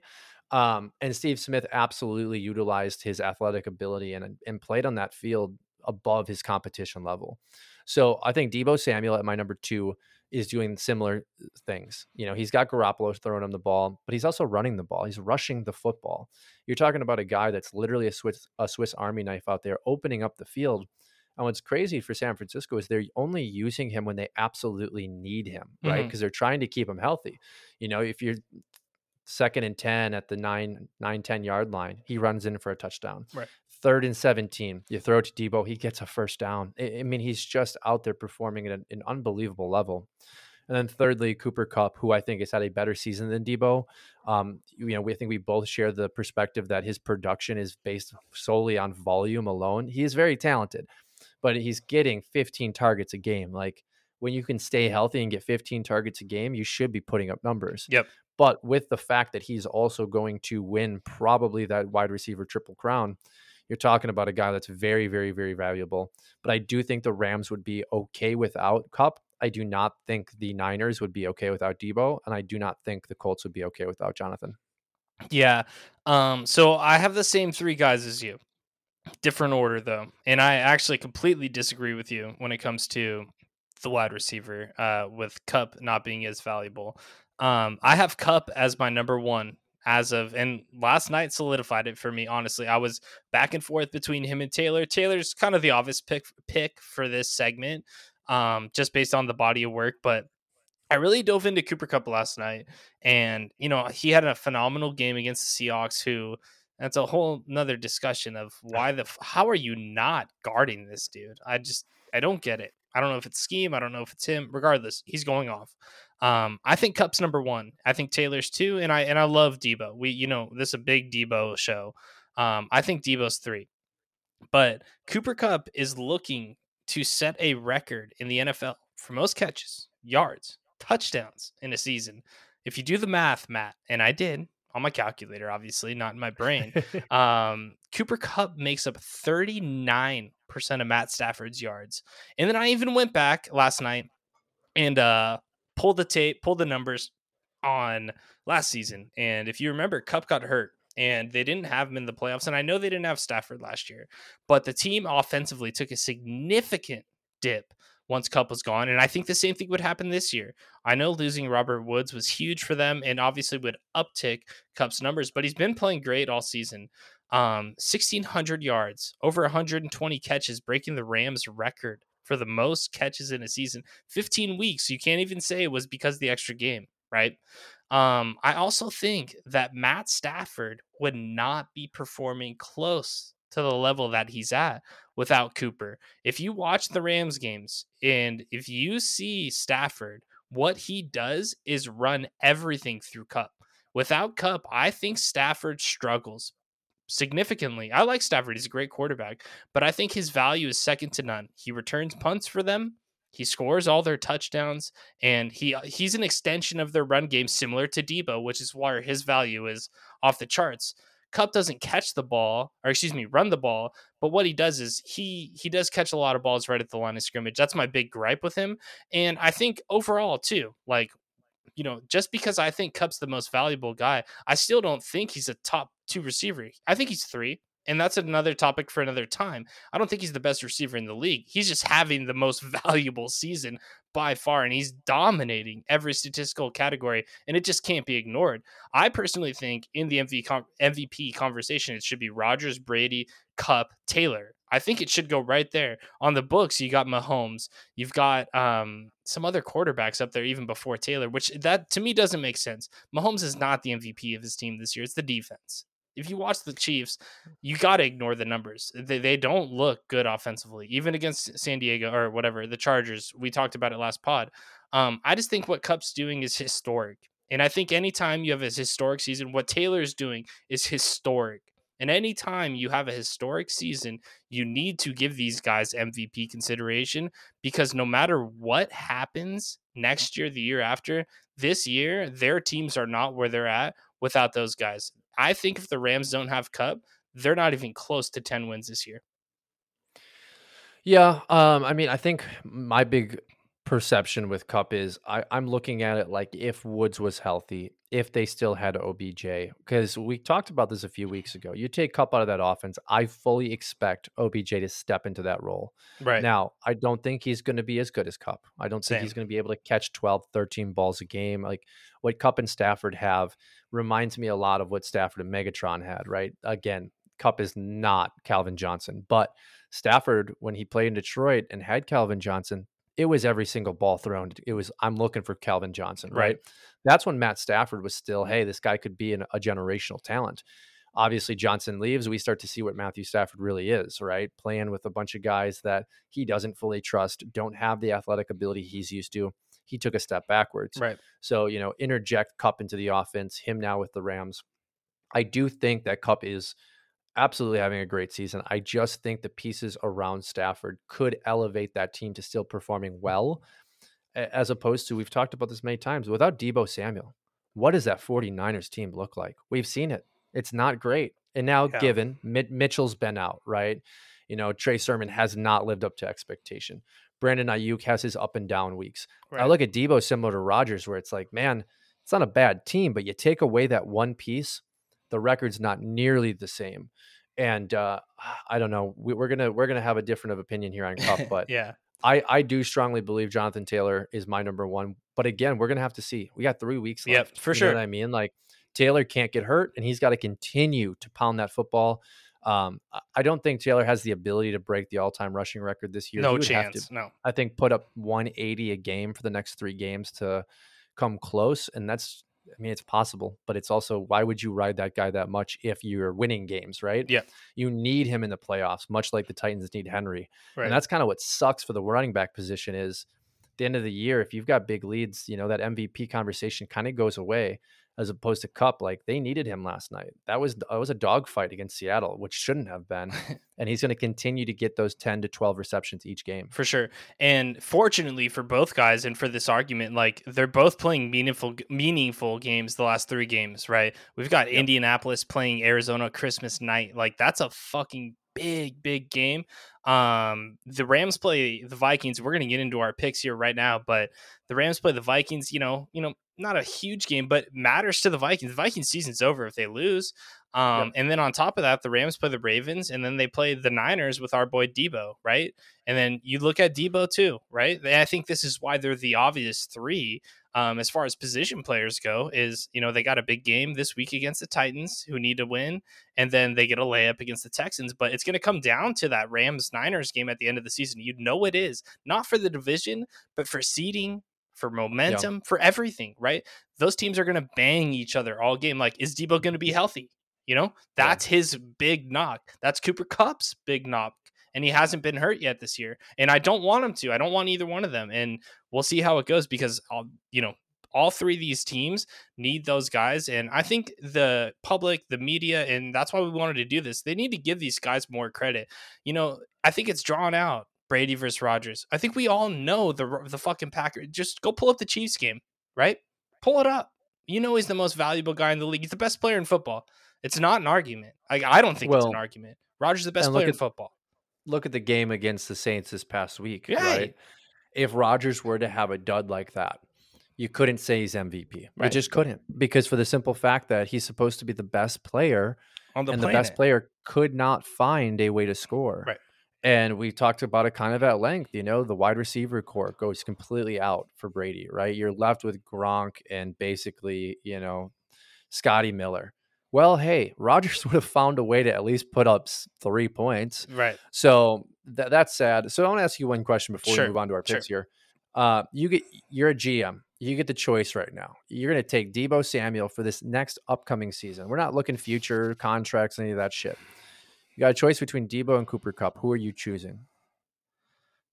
Speaker 2: Um, and Steve Smith absolutely utilized his athletic ability and and played on that field above his competition level. So I think Deebo Samuel at my number two is doing similar things. You know, he's got Garoppolo throwing him the ball, but he's also running the ball. He's rushing the football. You're talking about a guy that's literally a Swiss a Swiss Army knife out there, opening up the field. And what's crazy for San Francisco is they're only using him when they absolutely need him, right?
Speaker 1: Mm-hmm.
Speaker 2: Because they're trying to keep him healthy. You know, if you're second and 10 at the 9 9 10 yard line he runs in for a touchdown
Speaker 1: Right.
Speaker 2: Third and 17 you throw it to deebo he gets a first down. I, I mean he's just out there performing at an, an unbelievable level. And then thirdly cooper kupp who i think has had a better season than deebo. Um, you know we I think we both share the perspective that his production is based solely on volume alone. He is very talented but he's getting 15 targets a game. Like when you can stay healthy and get 15 targets a game you should be putting up numbers.
Speaker 1: Yep.
Speaker 2: but with the fact that he's also going to win probably that wide receiver triple crown, you're talking about a guy that's very, very, very valuable. But I do think the Rams would be okay without Kupp. I do not think the Niners would be okay without Deebo, and I do not think the Colts would be okay without Jonathan.
Speaker 1: Yeah. Um, so I have the same three guys as you. Different order though. And I actually completely disagree with you when it comes to the wide receiver, uh, with Kupp not being as valuable. Um, I have Kupp as my number one as of and last night solidified it for me, honestly. I was back and forth between him and Taylor. Taylor's kind of the obvious pick pick for this segment, um, just based on the body of work, but I really dove into Cooper Kupp last night, and you know he had a phenomenal game against the Seahawks. Who that's a whole another discussion of why the how are you not guarding this dude? I just I don't get it. I don't know if it's scheme. I don't know if it's him. Regardless, he's going off. Um, I think Kupp's number one. I think Taylor's two, and I and I love Deebo. We you know this is a big Deebo show. Um, I think Deebo's three, but Cooper Kupp is looking to set a record in the NFL for most catches, yards, touchdowns in a season. If you do the math, Matt, and I did on my calculator, obviously, not in my brain, um, Cooper Kupp makes up 39% of Matt Stafford's yards. And then I even went back last night and uh, pulled the tape, pull the numbers on last season. And if you remember, Kupp got hurt and they didn't have him in the playoffs. And I know they didn't have Stafford last year, but the team offensively took a significant dip once Kupp was gone. And I think the same thing would happen this year. I know losing Robert Woods was huge for them and obviously would uptick Kupp's numbers, but he's been playing great all season. Um, 1,600 yards, over 120 catches, breaking the Rams record for the most catches in a season. 15 weeks. You can't even say it was because the extra game, right? Um, I also think that Matt Stafford would not be performing close to the level that he's at without Cooper. If you watch the Rams games and if you see Stafford, what he does is run everything through Kupp Without Kupp, I think Stafford struggles significantly. I like Stafford, he's a great quarterback, but I think his value is second to none. He returns punts for them. He scores all their touchdowns, and he uh, he's an extension of their run game, similar to Deebo, which is why his value is off the charts. Kupp doesn't catch the ball, or excuse me, run the ball. But what he does is he he does catch a lot of balls right at the line of scrimmage. That's my big gripe with him. And I think overall too, like you know, just because I think Kupp's the most valuable guy, I still don't think he's a top two receiver. I think he's three. And that's another topic for another time. I don't think he's the best receiver in the league. He's just having the most valuable season by far, and he's dominating every statistical category, and it just can't be ignored. I personally think in the MVP conversation, it should be Rodgers, Brady, Kupp, Taylor. I think it should go right there on the books. You got Mahomes, you've got um, some other quarterbacks up there even before Taylor, which that to me doesn't make sense. Mahomes is not the MVP of his team this year; it's the defense if you watch the Chiefs, you got to ignore the numbers. They, they don't look good offensively, even against San Diego or whatever, the Chargers. We talked about it last pod. Um, I just think what Kupp's doing is historic. And I think anytime you have a historic season, what Taylor is doing is historic. And anytime you have a historic season, you need to give these guys MVP consideration because no matter what happens next year, the year after, this year, their teams are not where they're at without those guys. I think if the Rams don't have Kupp, they're not even close to 10 wins this year.
Speaker 2: Yeah, um, I mean, I think my big perception with Kupp is I, I'm looking at it like if Woods was healthy, if they still had OBJ, because we talked about this a few weeks ago. You take Kupp out of that offense, I fully expect OBJ to step into that role.
Speaker 1: Right.
Speaker 2: Now, I don't think he's going to be as good as Kupp. I don't think Same. he's going to be able to catch 12, 13 balls a game. Like what Kupp and Stafford have reminds me a lot of what Stafford and Megatron had, right? Again, Kupp is not Calvin Johnson, but Stafford, when he played in Detroit and had Calvin Johnson, it was every single ball thrown. It was I'm looking for Calvin Johnson, right? right? That's when Matt Stafford was still, hey, this guy could be an, a generational talent. Obviously, Johnson leaves. We start to see what Matthew Stafford really is, right? Playing with a bunch of guys that he doesn't fully trust, don't have the athletic ability he's used to. He took a step backwards.
Speaker 1: Right.
Speaker 2: So, you know, interject Kupp into the offense, him now with the Rams. I do think that Kupp is absolutely having a great season. I just think the pieces around Stafford could elevate that team to still performing well, as opposed to we've talked about this many times without Deebo Samuel. What does that 49ers team look like? We've seen it. It's not great. And now, yeah. given Mitchell's been out, right? You know, Trey Sermon has not lived up to expectation. Brandon Aiyuk has his up and down weeks. Right. I look at Deebo similar to Rodgers, where it's like, man, it's not a bad team, but you take away that one piece, the record's not nearly the same. And uh, I don't know. We, are gonna we're gonna have a different of opinion here on Kupp, but
Speaker 1: yeah,
Speaker 2: I I do strongly believe Jonathan Taylor is my number one. But again, we're gonna have to see. We got three weeks left.
Speaker 1: Yeah, for
Speaker 2: you
Speaker 1: sure.
Speaker 2: I mean, like Taylor can't get hurt, and he's got to continue to pound that football. Um, I don't think Taylor has the ability to break the all-time rushing record this year.
Speaker 1: No chance.
Speaker 2: To,
Speaker 1: no.
Speaker 2: I think put up 180 a game for the next three games to come close, and that's. I mean, it's possible, but it's also why would you ride that guy that much if you're winning games, right?
Speaker 1: Yeah.
Speaker 2: You need him in the playoffs, much like the Titans need Henry.
Speaker 1: Right.
Speaker 2: And that's kind of what sucks for the running back position is at the end of the year, if you've got big leads, you know, that MVP conversation kind of goes away as opposed to Kupp. Like they needed him last night. That was that was a dogfight against Seattle, which shouldn't have been. and he's going to continue to get those 10 to 12 receptions each game.
Speaker 1: For sure. And fortunately for both guys and for this argument, like they're both playing meaningful meaningful games the last 3 games, right? We've got yep. Indianapolis playing Arizona Christmas night. Like that's a fucking big big game. Um the Rams play the Vikings. We're going to get into our picks here right now, but the Rams play the Vikings, you know, you know, not a huge game, but matters to the Vikings. The Vikings season's over if they lose. Um, yep. And then on top of that, the Rams play the Ravens, and then they play the Niners with our boy Deebo, right? And then you look at Deebo too, right? I think this is why they're the obvious three um, as far as position players go. Is you know they got a big game this week against the Titans, who need to win, and then they get a layup against the Texans. But it's going to come down to that Rams Niners game at the end of the season. You know it is not for the division, but for seeding, for momentum, yeah. for everything, right? Those teams are going to bang each other all game. Like, is Deebo going to be healthy? You know, that's yeah. his big knock. That's Cooper Kupp's big knock. And he hasn't been hurt yet this year. And I don't want him to. I don't want either one of them. And we'll see how it goes because, I'll, you know, all three of these teams need those guys. And I think the public, the media, and that's why we wanted to do this, they need to give these guys more credit. You know, I think it's drawn out Brady versus Rodgers. I think we all know the the fucking Packers. Just go pull up the Chiefs game, right? Pull it up. You know he's the most valuable guy in the league. He's the best player in football. It's not an argument. Like I don't think well, it's an argument. Rodgers the best player
Speaker 2: at,
Speaker 1: in football.
Speaker 2: Look at the game against the Saints this past week, yeah. right? If Rodgers were to have a dud like that, you couldn't say he's MVP. Right. You just couldn't because for the simple fact that he's supposed to be the best player,
Speaker 1: on the
Speaker 2: and
Speaker 1: planet.
Speaker 2: the best player could not find a way to score.
Speaker 1: Right.
Speaker 2: And we talked about it kind of at length. You know, the wide receiver core goes completely out for Brady, right? You're left with Gronk and basically, you know, Scotty Miller. Well, hey, Rodgers would have found a way to at least put up three points.
Speaker 1: Right.
Speaker 2: So th- that's sad. So I want to ask you one question before
Speaker 1: sure.
Speaker 2: we move on to our picks
Speaker 1: sure.
Speaker 2: here. Uh, you get you're a GM. You get the choice right now. You're going to take Deebo Samuel for this next upcoming season. We're not looking future contracts, any of that shit. You got a choice between Deebo and Cooper Kupp. Who are you choosing?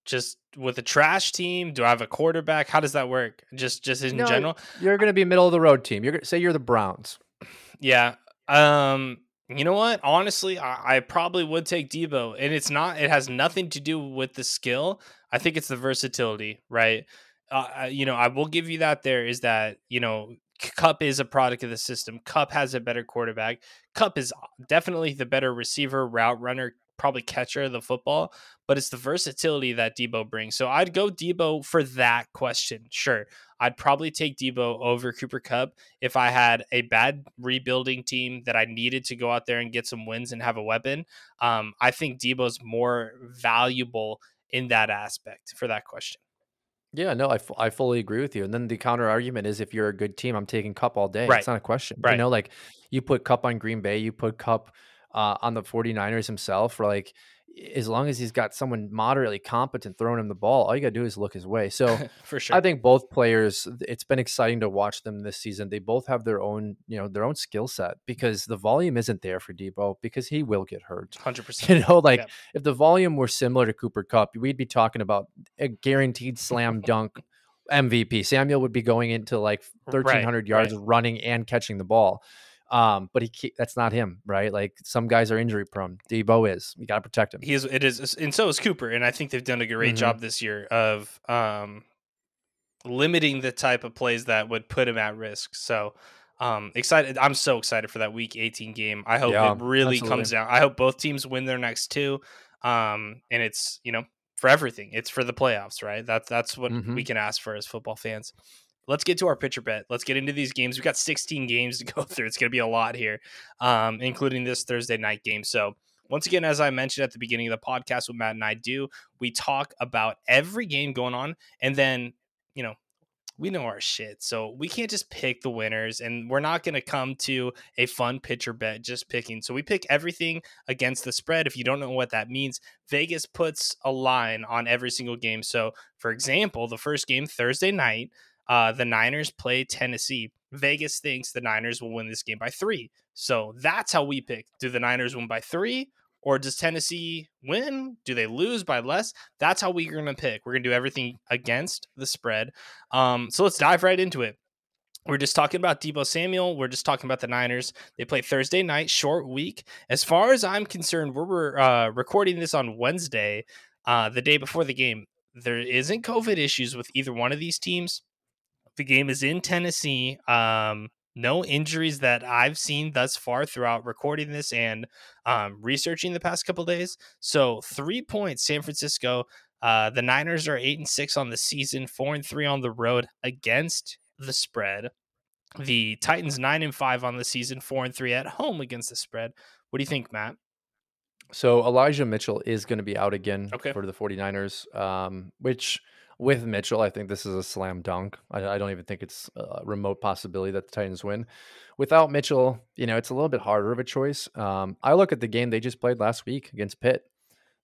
Speaker 1: Just with a trash team, do I have a quarterback? How does that work? Just just in
Speaker 2: no,
Speaker 1: general?
Speaker 2: You're going to be middle of the road team. You're say you're the Browns.
Speaker 1: Yeah. Um you know what? Honestly, I, I, probably would take Deebo, and it's not. It has nothing to do with the skill. I think it's the versatility, right? Uh, you know, I will give you that. There is that. You know, Kupp is a product of the system. Kupp has a better quarterback. Kupp is definitely the better receiver, route runner, probably catcher of the football, but it's the versatility that Deebo brings. So I'd go Deebo for that question. Sure. I'd probably take Deebo over Cooper Kupp if I had a bad rebuilding team that I needed to go out there and get some wins and have a weapon. Um, I think Deebo's more valuable in that aspect for that question.
Speaker 2: Yeah, no, I, f- I fully agree with you. And then the counter argument is if you're a good team, I'm taking Kupp all day.
Speaker 1: Right.
Speaker 2: It's not a question.
Speaker 1: Right.
Speaker 2: You know, like you put Kupp on Green Bay, you put Kupp uh, on the 49ers himself, or like as long as he's got someone moderately competent throwing him the ball, all you got to do is look his way. So
Speaker 1: for sure,
Speaker 2: I think both players. It's been exciting to watch them this season. They both have their own, you know, their own skill set because the volume isn't there for Deebo because he will get hurt.
Speaker 1: Hundred percent.
Speaker 2: You know, like yeah. if the volume were similar to Cooper Kupp, we'd be talking about a guaranteed slam dunk. MVP Samuel would be going into like 1300
Speaker 1: right,
Speaker 2: yards
Speaker 1: right.
Speaker 2: running and catching the ball. Um, but he that's not him, right? Like some guys are injury prone. Deebo is. You got to protect him.
Speaker 1: He is. It is, and so is Cooper. And I think they've done a great mm-hmm. job this year of um, limiting the type of plays that would put him at risk. So um, excited. I'm so excited for that Week 18 game. I hope
Speaker 2: yeah,
Speaker 1: it really
Speaker 2: absolutely.
Speaker 1: comes down. I hope both teams win their next two. Um, and it's you know for everything. It's for the playoffs, right? That's that's what
Speaker 2: mm-hmm.
Speaker 1: we can ask for as football fans let's get to our pitcher bet. Let's get into these games. We've got 16 games to go through. It's going to be a lot here, um, including this Thursday night game. So, once again, as I mentioned at the beginning of the podcast, what Matt and I do, we talk about every game going on, and then, you know, we know our shit. So we can't just pick the winners and we're not going to come to a fun pitcher bet just picking. So we pick everything against the spread. If you don't know what that means, Vegas puts a line on every single game. So for example, the first game Thursday night, uh, the Niners play Tennessee. Vegas thinks the Niners will win this game by three. So that's how we pick. Do the Niners win by three or does Tennessee win? Do they lose by less? That's how we're going to pick. We're going to do everything against the spread. Um, so let's dive right into it. We're just talking about Deebo Samuel. We're just talking about the Niners. They play Thursday night, short week. As far as I'm concerned, we're uh, recording this on Wednesday, uh, the day before the game. There isn't COVID issues with either one of these teams. The game is in Tennessee. Um, no injuries that I've seen thus far throughout recording this and um, researching the past couple days. So three points, San Francisco. Uh, the Niners are eight and six on the season, four and three on the road against the spread. The Titans nine and five on the season, four and three at home against the spread. What do you think, Matt?
Speaker 2: So Elijah Mitchell is going to be out again
Speaker 1: okay.
Speaker 2: for the 49ers, um, which with Mitchell, I think this is a slam dunk. I, I, don't even think it's a remote possibility that the Titans win. Without Mitchell, you know, it's a little bit harder of a choice. Um, I look at the game they just played last week against Pitt.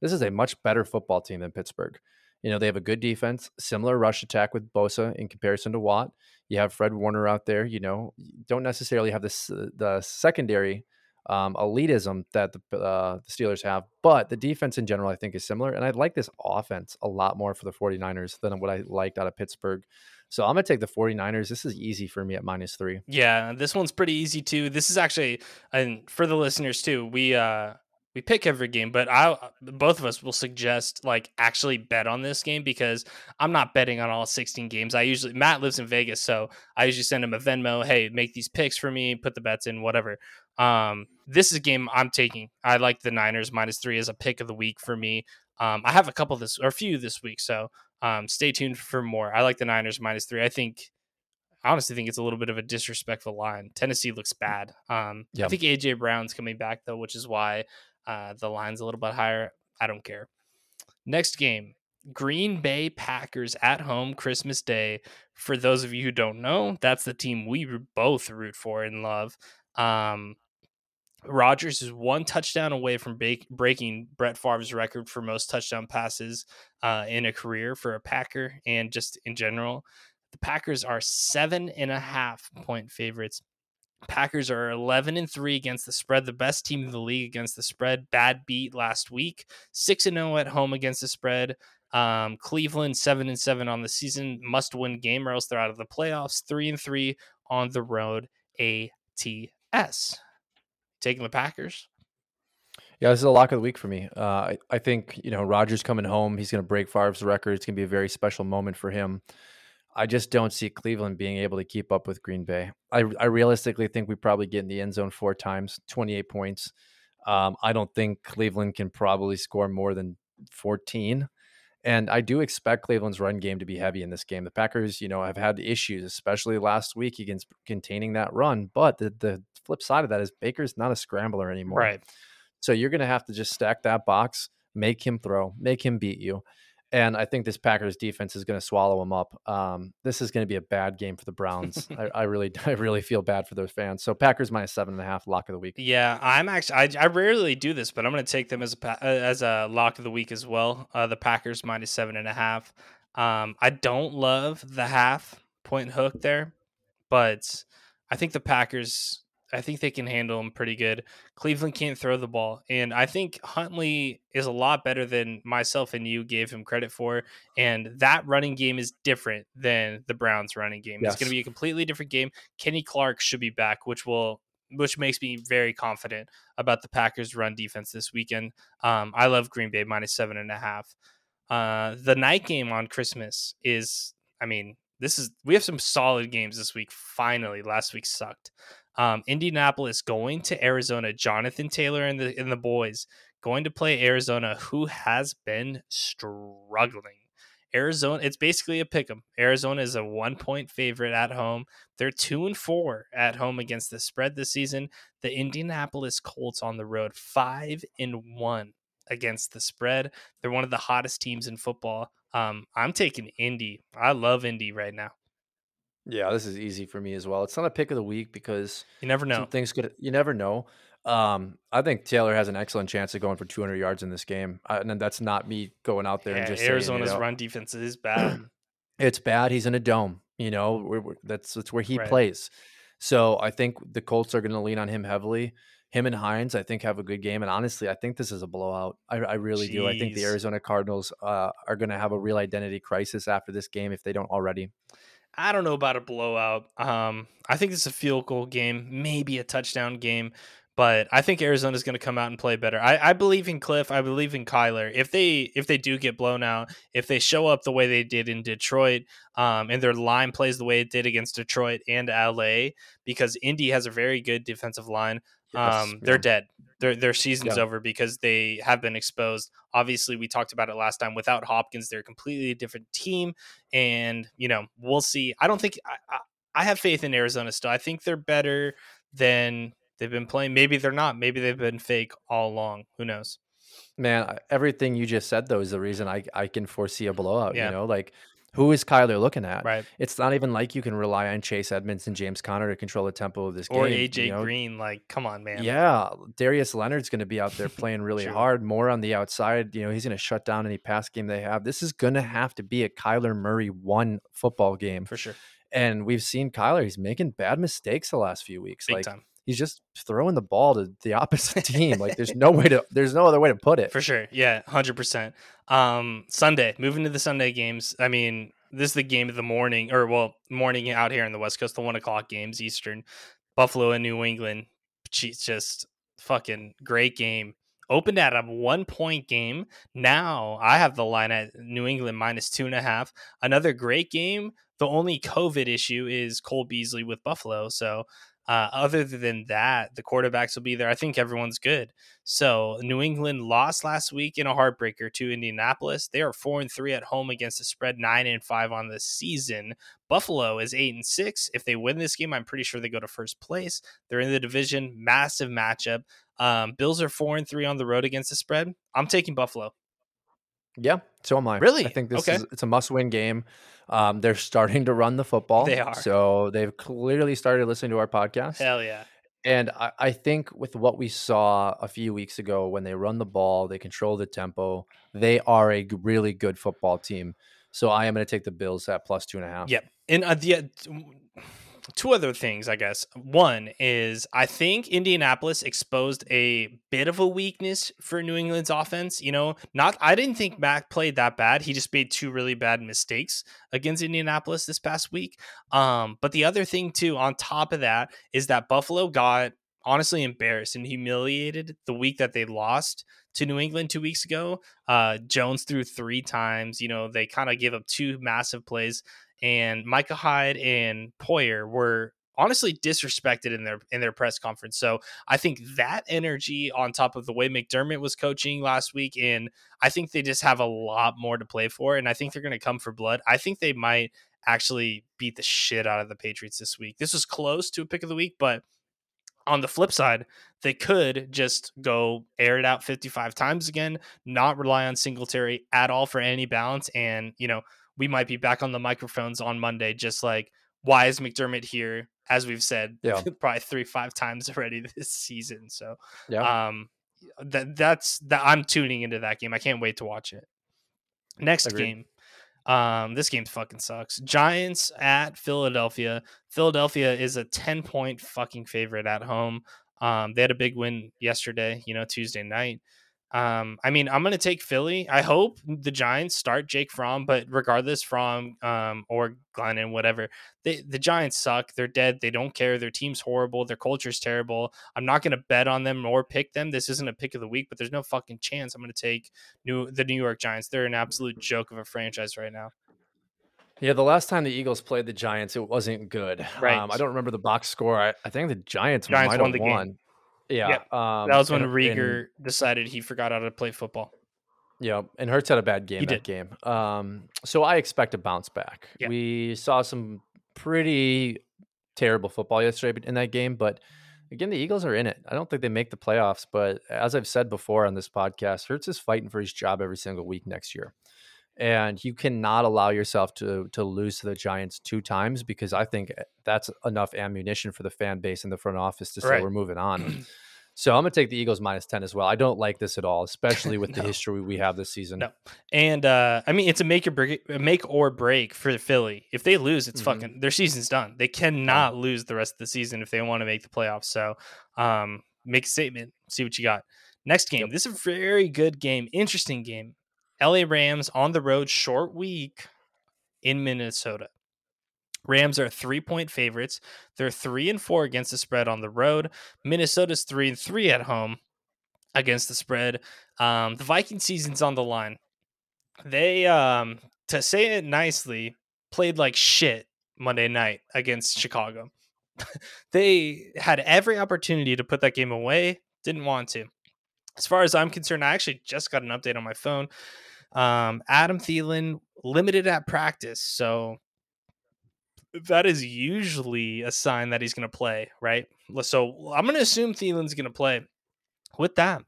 Speaker 2: This is a much better football team than Pittsburgh. You know, they have a good defense, similar rush attack with Bosa in comparison to Watt. You have Fred Warner out there. You know, don't necessarily have this the secondary um, elitism that the, uh, the Steelers have. But the defense in general, I think, is similar. And I like this offense a lot more for the 49ers than what I liked out of Pittsburgh. So I'm going to take the 49ers. This is easy for me at minus three.
Speaker 1: Yeah, this one's pretty easy too. This is actually, and for the listeners too, we, uh, we pick every game, but I both of us will suggest like actually bet on this game because I'm not betting on all 16 games. I usually Matt lives in Vegas, so I usually send him a Venmo, hey, make these picks for me, put the bets in, whatever. Um, this is a game I'm taking. I like the Niners minus three as a pick of the week for me. Um, I have a couple this or a few this week, so um, stay tuned for more. I like the Niners minus three. I think I honestly think it's a little bit of a disrespectful line. Tennessee looks bad. Um, yep. I think AJ Brown's coming back though, which is why uh, the line's a little bit higher. I don't care. Next game, Green Bay Packers at home Christmas Day. For those of you who don't know, that's the team we both root for and love. Um, Rodgers is one touchdown away from breaking Brett Favre's record for most touchdown passes uh, in a career for a Packer and just in general. The Packers are seven and a half point favorites. Packers are 11 and 3 against the spread, the best team in the league against the spread. Bad beat last week. 6 and 0 at home against the spread. Um, Cleveland 7 and 7 on the season, must win game or else they're out of the playoffs. 3 and 3 on the road. ATS. Taking the Packers.
Speaker 2: Yeah, this is a lock of the week for me. Uh, I, I think, you know, Rodgers coming home, he's going to break Favre's record. It's going to be a very special moment for him. I just don't see Cleveland being able to keep up with Green Bay. I, I realistically think we probably get in the end zone four times, 28 points. Um, I don't think Cleveland can probably score more than 14. And I do expect Cleveland's run game to be heavy in this game. The Packers, you know, have had issues, especially last week against containing that run. But the, the flip side of that is Baker's not a scrambler anymore.
Speaker 1: Right.
Speaker 2: So you're going to have to just stack that box, make him throw, make him beat you and I think this Packers defense is going to swallow them up. Um, this is going to be a bad game for the Browns. I, I, really, I really feel bad for those fans. So Packers minus seven and a half, lock of the week.
Speaker 1: Yeah, I'm actually, I, I rarely do this, but I'm going to take them as a uh, as a lock of the week as well. Uh, the Packers minus seven and a half. Um, I don't love the half point hook there, but I think the Packers I think they can handle him pretty good. Cleveland can't throw the ball, and I think Huntley is a lot better than myself and you gave him credit for. And that running game is different than the Browns' running game. Yes. It's going to be a completely different game. Kenny Clark should be back, which will which makes me very confident about the Packers' run defense this weekend. Um, I love Green Bay minus seven and a half. Uh, the night game on Christmas is, I mean, this is we have some solid games this week. Finally, last week sucked. Um, Indianapolis going to Arizona. Jonathan Taylor and the and the boys going to play Arizona, who has been struggling. Arizona, it's basically a pick 'em. Arizona is a one point favorite at home. They're two and four at home against the spread this season. The Indianapolis Colts on the road, five and one against the spread. They're one of the hottest teams in football. Um, I'm taking Indy. I love Indy right now.
Speaker 2: Yeah, this is easy for me as well. It's not a pick of the week because
Speaker 1: You never
Speaker 2: some
Speaker 1: know.
Speaker 2: things could you never know. Um, I think Taylor has an excellent chance of going for 200 yards in this game, uh, and that's not me going out there and
Speaker 1: Yeah,
Speaker 2: just saying, you
Speaker 1: Arizona's
Speaker 2: know,
Speaker 1: run defense is bad.
Speaker 2: it's bad. He's in a dome. You know, we're, we're- that's that's where he
Speaker 1: Right.
Speaker 2: plays. So I think the Colts are going to lean on him heavily. Him and Hines, I think, have a good game. And honestly, I think this is a blowout. I, I really do. I think the Arizona Cardinals uh, are going to have a real identity crisis after this game if they don't already.
Speaker 1: I don't know about a blowout. Um, I think it's a field goal game, maybe a touchdown game, but I think Arizona's going to come out and play better. I, I believe in Cliff. I believe in Kyler. If they if they do get blown out, if they show up the way they did in Detroit, um, and their line plays the way it did against Detroit and LA, because Indy has a very good defensive line, um, they're
Speaker 2: yeah.
Speaker 1: dead. Their their season's
Speaker 2: Yeah.
Speaker 1: over because they have been exposed. Obviously, we talked about it last time. Without Hopkins, they're a completely different team, and you know we'll see. I don't think I, I, I have faith in Arizona still. I think they're better than they've been playing. Maybe they're not. Maybe they've been fake all along. Who knows?
Speaker 2: Man, everything you just said though is the reason I I can foresee a blowout.
Speaker 1: Yeah.
Speaker 2: You know, like who is Kyler looking at?
Speaker 1: Right.
Speaker 2: It's not even like you can rely on Chase Edmonds and James Conner to control the tempo of this
Speaker 1: Or
Speaker 2: game.
Speaker 1: Or AJ
Speaker 2: you know?
Speaker 1: Green. Like, come on, man.
Speaker 2: Yeah, Darius Leonard's going to be out there playing really hard, more on the outside. You know, he's going to shut down any pass game they have. This is going to have to be a Kyler Murray one football game.
Speaker 1: for sure.
Speaker 2: And we've seen Kyler; he's making bad mistakes the last few weeks.
Speaker 1: Big
Speaker 2: like
Speaker 1: time.
Speaker 2: He's just throwing the ball to the opposite team. Like there's no way to, there's no other way to put it.
Speaker 1: For sure. Yeah, 100%. Um, Sunday, moving to the Sunday games. I mean, this is the game of the morning, or well, morning out here in the West Coast, the one o'clock games, Eastern. Buffalo and New England. Jeez, just fucking great game. Opened at a one point game. Now I have the line at New England minus two and a half. Another great game. The only COVID issue is Cole Beasley with Buffalo. So, uh, other than that, the quarterbacks will be there. I think everyone's good. So New England lost last week in a heartbreaker to Indianapolis. They are four and three at home against the spread, nine and five on the season. Buffalo is eight and six. If they win this game, I'm pretty sure they go to first place. They're in the division, massive matchup. Um, Bills are four and three on the road against the spread. I'm taking Buffalo.
Speaker 2: Yeah, so am I.
Speaker 1: Really?
Speaker 2: I think this
Speaker 1: Okay.
Speaker 2: is it's a must-win game. Um, they're starting to run the football.
Speaker 1: They are.
Speaker 2: So they've clearly started listening to our podcast.
Speaker 1: Hell yeah.
Speaker 2: And I, I think with what we saw a few weeks ago, when they run the ball, they control the tempo, they are a really good football team. So I am going to take the Bills at plus two and a half.
Speaker 1: Yep. And uh, the two other things, I guess. One is I think Indianapolis exposed a bit of a weakness for New England's offense. You know, not I didn't think Mac played that bad. He just made two really bad mistakes against Indianapolis this past week. Um, but the other thing too, on top of that, is that Buffalo got honestly embarrassed and humiliated the week that they lost to New England two weeks ago. Uh, Jones threw three times. You know, they kind of gave up two massive plays and Micah Hyde and Poyer were honestly disrespected in their in their press conference. So I think that energy on top of the way McDermott was coaching last week, and I think they just have a lot more to play for, and I think they're going to come for blood. I think they might actually beat the shit out of the Patriots this week. This was close to a pick of the week, but on the flip side, they could just go air it out 55 times again, not rely on Singletary at all for any balance, and you know we might be back on the microphones on Monday, just like why is McDermott here? As we've said,
Speaker 2: Yeah.
Speaker 1: probably three, five times already this season. So,
Speaker 2: Yeah.
Speaker 1: um, that that's that I'm tuning into that game. I can't wait to watch it. Next
Speaker 2: Agreed.
Speaker 1: game. Um, this game fucking sucks. Giants at Philadelphia. Philadelphia is a 10 point fucking favorite at home. Um, they had a big win yesterday, you know, Tuesday night. Um, I mean, I'm gonna take Philly. I hope the Giants start Jake Fromm, but regardless, Fromm um, or Glennon, whatever, they, the Giants suck. They're dead. They don't care. Their team's horrible. Their culture's terrible. I'm not gonna bet on them or pick them. This isn't a pick of the week, but there's no fucking chance I'm gonna take new the New York Giants. They're an absolute joke of a franchise right now.
Speaker 2: Yeah, the last time the Eagles played the Giants, it wasn't good.
Speaker 1: Right.
Speaker 2: Um, I don't remember the box score. I, I think the Giants,
Speaker 1: Giants
Speaker 2: might
Speaker 1: won
Speaker 2: have
Speaker 1: the game.
Speaker 2: Yeah. Um,
Speaker 1: That was when
Speaker 2: and-
Speaker 1: Rieger
Speaker 2: and-
Speaker 1: decided he forgot how to play football.
Speaker 2: Yeah, and Hurts had a bad game
Speaker 1: He
Speaker 2: that game. Um, so I expect a bounce back.
Speaker 1: Yeah.
Speaker 2: We saw some pretty terrible football yesterday in that game, but again, the Eagles are in it. I don't think they make the playoffs, but as I've said before on this podcast, Hurts is fighting for his job every single week next year. And you cannot allow yourself to to lose to the Giants two times because I think eh, that's enough ammunition for the fan base and the front office to say
Speaker 1: Right.
Speaker 2: we're moving on. so I'm gonna take the Eagles minus ten as well. I don't like this at all, especially with the history we have this season.
Speaker 1: No. And uh, I mean, it's a make or break, make or break for the Philly. If they lose, it's
Speaker 2: Mhm.
Speaker 1: fucking their season's done. They cannot lose the rest of the season if they want to make the playoffs. So, um, make a statement. See what you got. Next game.
Speaker 2: Yep.
Speaker 1: This is a very good game. Interesting game. LA Rams on the road, short week in Minnesota. Rams are three point favorites. They're three and four against the spread on the road. Minnesota's three and three at home against the spread. Um, the Viking season's on the line. They, um, to say it nicely, played like shit Monday night against Chicago. they had every opportunity to put that game away, didn't want to. As far as I'm concerned, I actually just got an update on my phone. Um, Adam Thielen limited at practice, so that is usually a sign that he's going to play, right? So I'm going to assume Thielen's going to play. With that,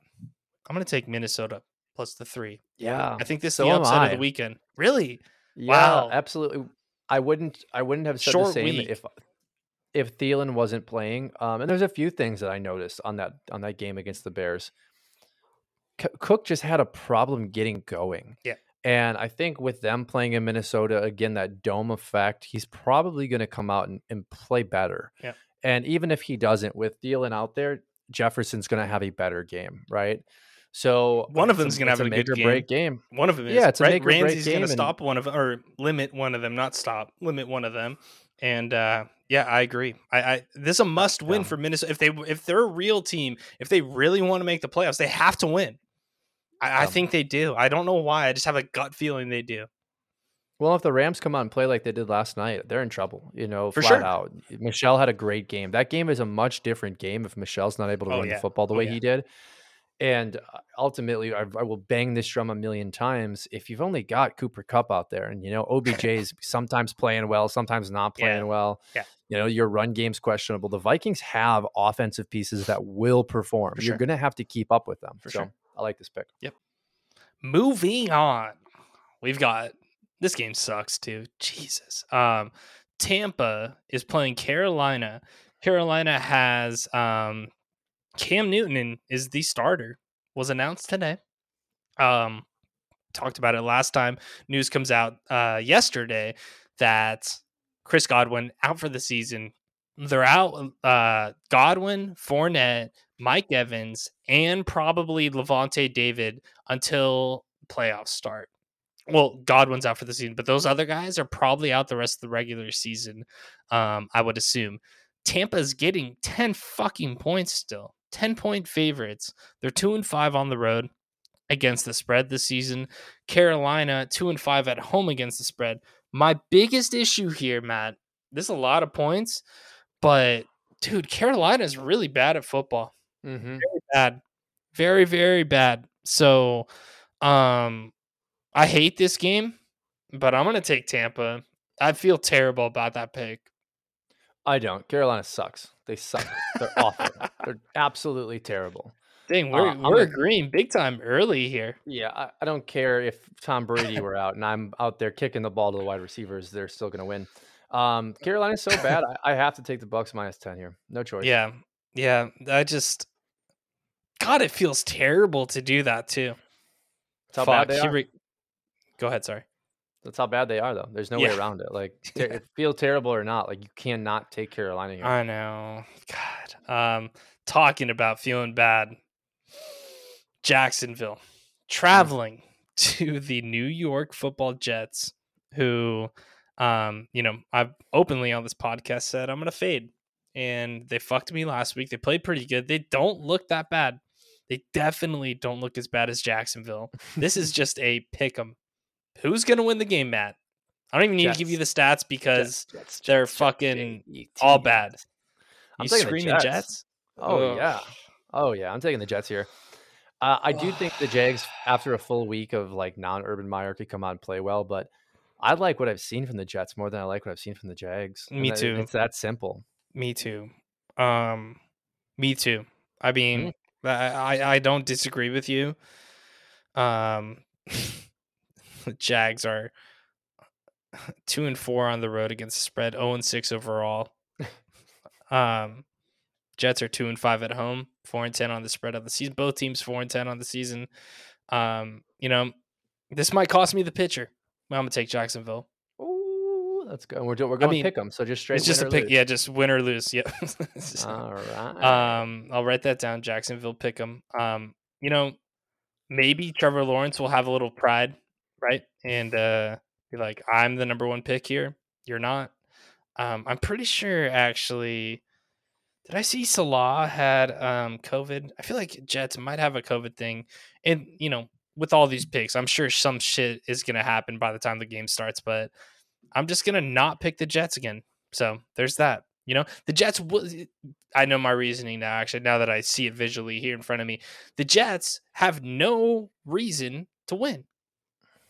Speaker 1: I'm going to take Minnesota plus the three.
Speaker 2: Yeah,
Speaker 1: I think this is
Speaker 2: so
Speaker 1: the upset of the weekend. Really?
Speaker 2: Yeah,
Speaker 1: Wow.
Speaker 2: absolutely. I wouldn't. I wouldn't have said
Speaker 1: Short
Speaker 2: the same
Speaker 1: week.
Speaker 2: if if Thielen wasn't playing. Um, and there's a few things that I noticed on that on that game against the Bears. C- Cook just had a problem getting going.
Speaker 1: Yeah.
Speaker 2: And I think with them playing in Minnesota again, that dome effect, he's probably going to come out and, and play better.
Speaker 1: Yeah.
Speaker 2: And even if he doesn't, with Thielen out there, Jefferson's going to have a better game, right? So
Speaker 1: One of them's gonna have a
Speaker 2: make
Speaker 1: good
Speaker 2: or break game.
Speaker 1: One of them is.
Speaker 2: Yeah, it's a
Speaker 1: right? Ramsey's going
Speaker 2: game
Speaker 1: to stop one of them or limit one of them, not stop, limit one of them. And uh, yeah, I agree. I, I this is a must win
Speaker 2: Yeah.
Speaker 1: for Minnesota. If they if they're a real team, if they really want to make the playoffs, they have to win. I, I
Speaker 2: Yeah.
Speaker 1: think they do. I don't know why. I just have a gut feeling they do.
Speaker 2: Well, if the Rams come out and play like they did last night, they're in trouble. You know,
Speaker 1: For
Speaker 2: flat
Speaker 1: sure.
Speaker 2: out. Michel had a great game. That game is a much different game if Michel's not able to
Speaker 1: Oh,
Speaker 2: run
Speaker 1: yeah.
Speaker 2: the football the
Speaker 1: Oh,
Speaker 2: way
Speaker 1: yeah.
Speaker 2: he did. And uh, ultimately, I, I will bang this drum a million times. If you've only got Cooper Kupp out there, and you know OBJ is sometimes playing well, sometimes not
Speaker 1: Yeah.
Speaker 2: playing well.
Speaker 1: Yeah.
Speaker 2: You know your run game's questionable. The Vikings have offensive pieces that will perform.
Speaker 1: For
Speaker 2: You're going to have to keep up with them.
Speaker 1: For
Speaker 2: so
Speaker 1: sure.
Speaker 2: I like this pick. Yep.
Speaker 1: Moving on, we've got this game sucks too. Jesus. Um, Tampa is playing Carolina. Carolina has um, Cam Newton is the starter. Was announced today. Um, talked about it last time. News comes out uh, yesterday that Chris Godwin out for the season. They're out. Uh, Godwin, Fournette, Mike Evans, and probably Lavonte David until playoffs start. Well, Godwin's out for the season, but those other guys are probably out the rest of the regular season. Um, I would assume. Tampa's getting 10 fucking points still. 10 point favorites. They're 2 and 5 on the road against the spread this season. Carolina 2 and 5 at home against the spread. My biggest issue here, Matt, this is a lot of points, but dude, Carolina is really bad at football
Speaker 2: Mm-hmm.
Speaker 1: bad very very bad so um i hate this game but i'm gonna take tampa i feel terrible about that pick
Speaker 2: I don't. Carolina sucks. They suck. They're awful. They're absolutely terrible.
Speaker 1: dang we're,
Speaker 2: Uh,
Speaker 1: we're agreeing big time early here
Speaker 2: Yeah, I, I don't care if Tom Brady were out and I'm out there kicking the ball to the wide receivers. They're still going to win. Um, Carolina's so bad. I, I have to take the Bucks minus ten here. No choice.
Speaker 1: yeah yeah i just god it feels terrible to do that too
Speaker 2: that's how
Speaker 1: Fuck,
Speaker 2: bad they are.
Speaker 1: we- go ahead sorry
Speaker 2: That's how bad they are, though. There's no
Speaker 1: Yeah.
Speaker 2: way around it. Like, te- it feel terrible or not, like you cannot take Carolina here.
Speaker 1: i know god um talking about feeling bad Jacksonville traveling to the New York Football Jets, who, um, you know, I've openly on this podcast said I'm gonna fade, and they fucked me last week. They played pretty good. They don't look that bad. They definitely don't look as bad as Jacksonville. This is just a pick 'em. Who's gonna win the game, Matt? I don't even need to give you the stats because
Speaker 2: Jets, Jets,
Speaker 1: they're
Speaker 2: Jets, Jets,
Speaker 1: fucking all bad.
Speaker 2: I'm
Speaker 1: you
Speaker 2: taking the
Speaker 1: screaming
Speaker 2: Jets.
Speaker 1: Jets?
Speaker 2: Oh
Speaker 1: Ugh.
Speaker 2: yeah. Oh yeah. I'm taking the Jets here. Uh, I do think the Jags, after a full week of like non-Urban Meyer, could come out and play well. But I like what I've seen from the Jets more than I like what I've seen from the Jags.
Speaker 1: Me
Speaker 2: that-
Speaker 1: too.
Speaker 2: It's that simple.
Speaker 1: Me too. Um, me too. I mean,
Speaker 2: Mm-hmm.
Speaker 1: I, I don't disagree with you. Um, the Jags are two and four on the road against the spread, 0 and six overall. um, Jets are two and five at home, four and ten on the spread of the season. Both teams four and ten on the season. Um, you know, this might cost me the pitcher. I'm gonna take Jacksonville.
Speaker 2: That's good. We're doing, we're going
Speaker 1: mean,
Speaker 2: to pick them, so just straight.
Speaker 1: it's just a pick,
Speaker 2: lose.
Speaker 1: yeah, just win or lose. Yeah.
Speaker 2: All right.
Speaker 1: um, I'll write that down. Jacksonville pick them. Um, you know, maybe Trevor Lawrence will have a little pride, right? And uh, be like, I'm the number one pick here. You're not. Um, I'm pretty sure actually. Did I see Salah had um COVID? I feel like Jets might have a COVID thing, and you know, with all these picks, I'm sure some shit is gonna happen by the time the game starts. But I'm just gonna not pick the Jets again. So there's that. You know, the Jets. w- I know my reasoning now. Actually, now that I see it visually here in front of me, the Jets have no reason to win.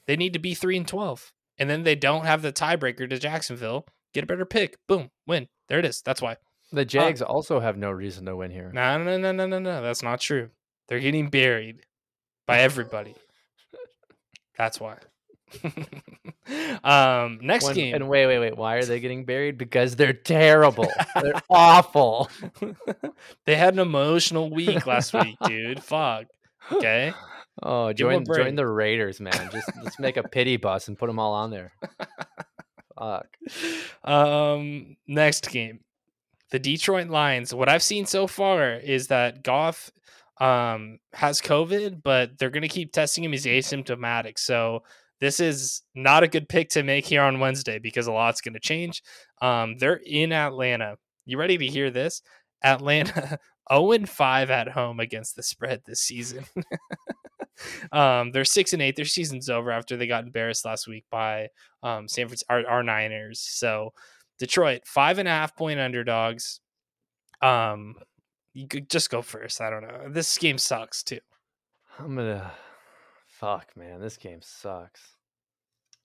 Speaker 1: They need to be three and twelve, and then they don't have the tiebreaker to Jacksonville. Get a better pick. Boom, win. There it is. That's why.
Speaker 2: the ah. Jags also have no reason to win here.
Speaker 1: No, no, no, no, no, no. That's not true. They're getting buried by everybody. That's why. um, next game.
Speaker 2: And wait, wait, wait. Why are they getting buried? Because they're terrible. they're awful.
Speaker 1: they had an emotional week last week, dude. Fuck. Okay.
Speaker 2: Oh,
Speaker 1: Give
Speaker 2: join join the Raiders, man. Just let's make a pity bus and put them all on there. Fuck.
Speaker 1: Um, next game. The Detroit Lions. What I've seen so far is that Goff um has COVID, but they're gonna keep testing him. He's asymptomatic. So this is not a good pick to make here on Wednesday because a lot's gonna change. Um, they're in Atlanta. You ready to hear this? Atlanta 0 and 5 at home against the spread this season. um, they're six and eight. Their season's over after they got embarrassed last week by um San Francisco our, our Niners. So Detroit, five and a half point underdogs. Um you could just go first. I don't know. This game sucks too.
Speaker 2: I'm gonna fuck man, this game sucks.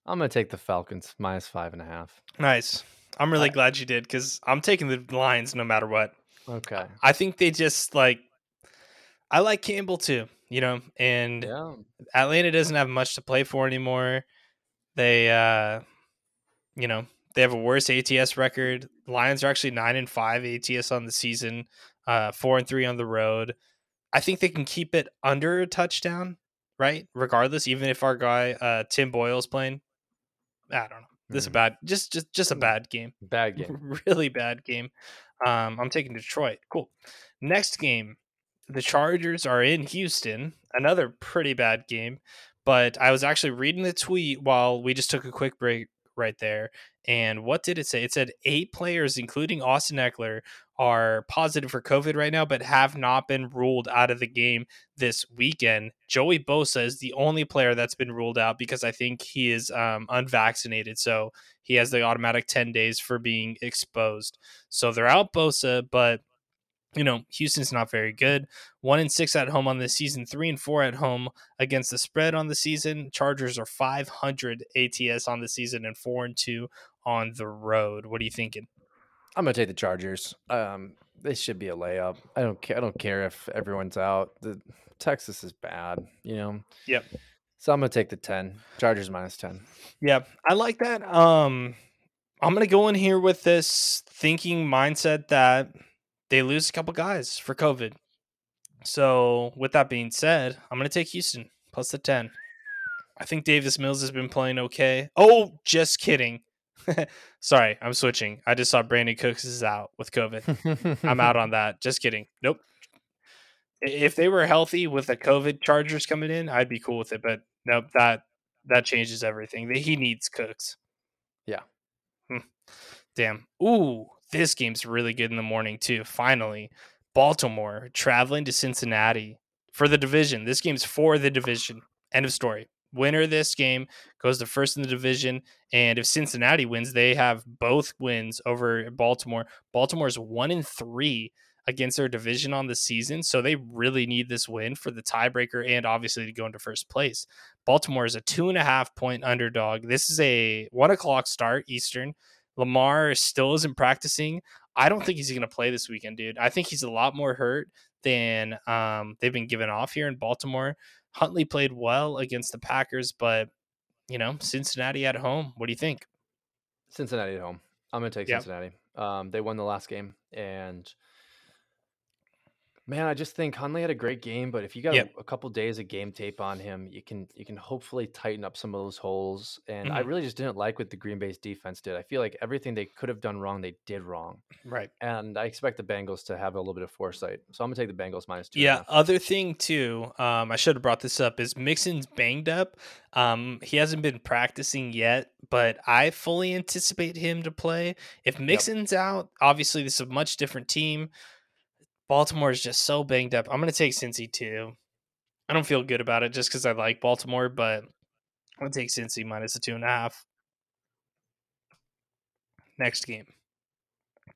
Speaker 2: I'm gonna take the Falcons minus five and a half.
Speaker 1: Nice. I'm really glad you did because I'm taking the Lions no matter what.
Speaker 2: Okay.
Speaker 1: I think they just like I like Campbell too, you know, and
Speaker 2: Yeah.
Speaker 1: Atlanta doesn't have much to play for anymore. They uh you know, they have a worse ATS record. Lions are actually 9 and 5 ATS on the season, uh 4 and 3 on the road. I think they can keep it under a touchdown, right? Regardless even if our guy uh Tim Boyle's playing. I don't know. This is a
Speaker 2: Hmm.
Speaker 1: bad just just just a
Speaker 2: Hmm.
Speaker 1: bad game
Speaker 2: Bad game.
Speaker 1: really bad game. Um, I'm taking Detroit. Cool. Next game, the Chargers are in Houston. Another pretty bad game. But I was actually reading the tweet while we just took a quick break right there. And what did it say? It said eight players, including Austin Ekeler, are positive for COVID right now, but have not been ruled out of the game this weekend. Joey Bosa is the only player that's been ruled out because I think he is um, unvaccinated. So he has the automatic 10 days for being exposed. So they're out Bosa, but you know, Houston's not very good. One and six at home on the season, three and four at home against the spread on the season. Chargers are 500 ATS on the season and four and two on the road. What are you thinking?
Speaker 2: I'm gonna take the Chargers. Um, they should be a layup. I don't care. I don't care if everyone's out. The Texas is bad. You know.
Speaker 1: Yep.
Speaker 2: So I'm gonna take the ten. Chargers minus ten.
Speaker 1: Yeah, I like that. Um, I'm gonna go in here with this thinking mindset that they lose a couple guys for COVID. So, with that being said, I'm gonna take Houston plus the ten. I think Davis Mills has been playing okay. Oh, just kidding. Sorry, I'm switching. I just saw Brandin Cooks is out with COVID. I'm out on that. Just kidding. Nope. If they were healthy with the COVID Chargers coming in, I'd be cool with it. But nope, that that changes everything. He needs Cooks.
Speaker 2: Yeah.
Speaker 1: Hmm. Damn. Ooh, this game's really good in the morning too. Finally, Baltimore traveling to Cincinnati for the division. This game's for the division. End of story. Winner of this game goes to first in the division, and if Cincinnati wins, they have both wins over Baltimore. Baltimore's one in three against their division on the season, so they really need this win for the tiebreaker and obviously to go into first place. Baltimore is a two and a half point underdog. This is a one o'clock start Eastern. Lamar still isn't practicing. I don't think he's going to play this weekend, dude. I think he's a lot more hurt than um, they've been given off here in Baltimore. Huntley played well against the Packers, but you know, Cincinnati at home. What do you think?
Speaker 2: Cincinnati at home. I'm gonna take
Speaker 1: Yep.
Speaker 2: Cincinnati. Um, they won the last game, and man, I just think Huntley had a great game. But if you got
Speaker 1: Yep.
Speaker 2: a, couple days of game tape on him, you can you can hopefully tighten up some of those holes. And I
Speaker 1: Mhm.
Speaker 2: really just didn't like what the Green Bay's defense did. I feel like everything they could have done wrong, they did wrong.
Speaker 1: Right.
Speaker 2: And I expect the Bengals to have a little bit of foresight. So I'm gonna take the Bengals minus two.
Speaker 1: Yeah. Other thing too, um, I should have brought this up is Mixon's banged up. Um, he hasn't been practicing yet, but I fully anticipate him to play. If Mixon's out, obviously this is a much different team. Baltimore is just so banged up. I'm gonna take Cincy too. I don't feel good about it just because I like Baltimore, but I'm gonna take Cincy minus a two and a half. Next game.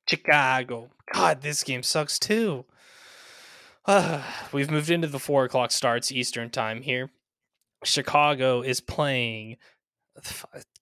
Speaker 1: Chicago. God, this game sucks too. we've moved into the four o'clock starts Eastern time here. Chicago is playing.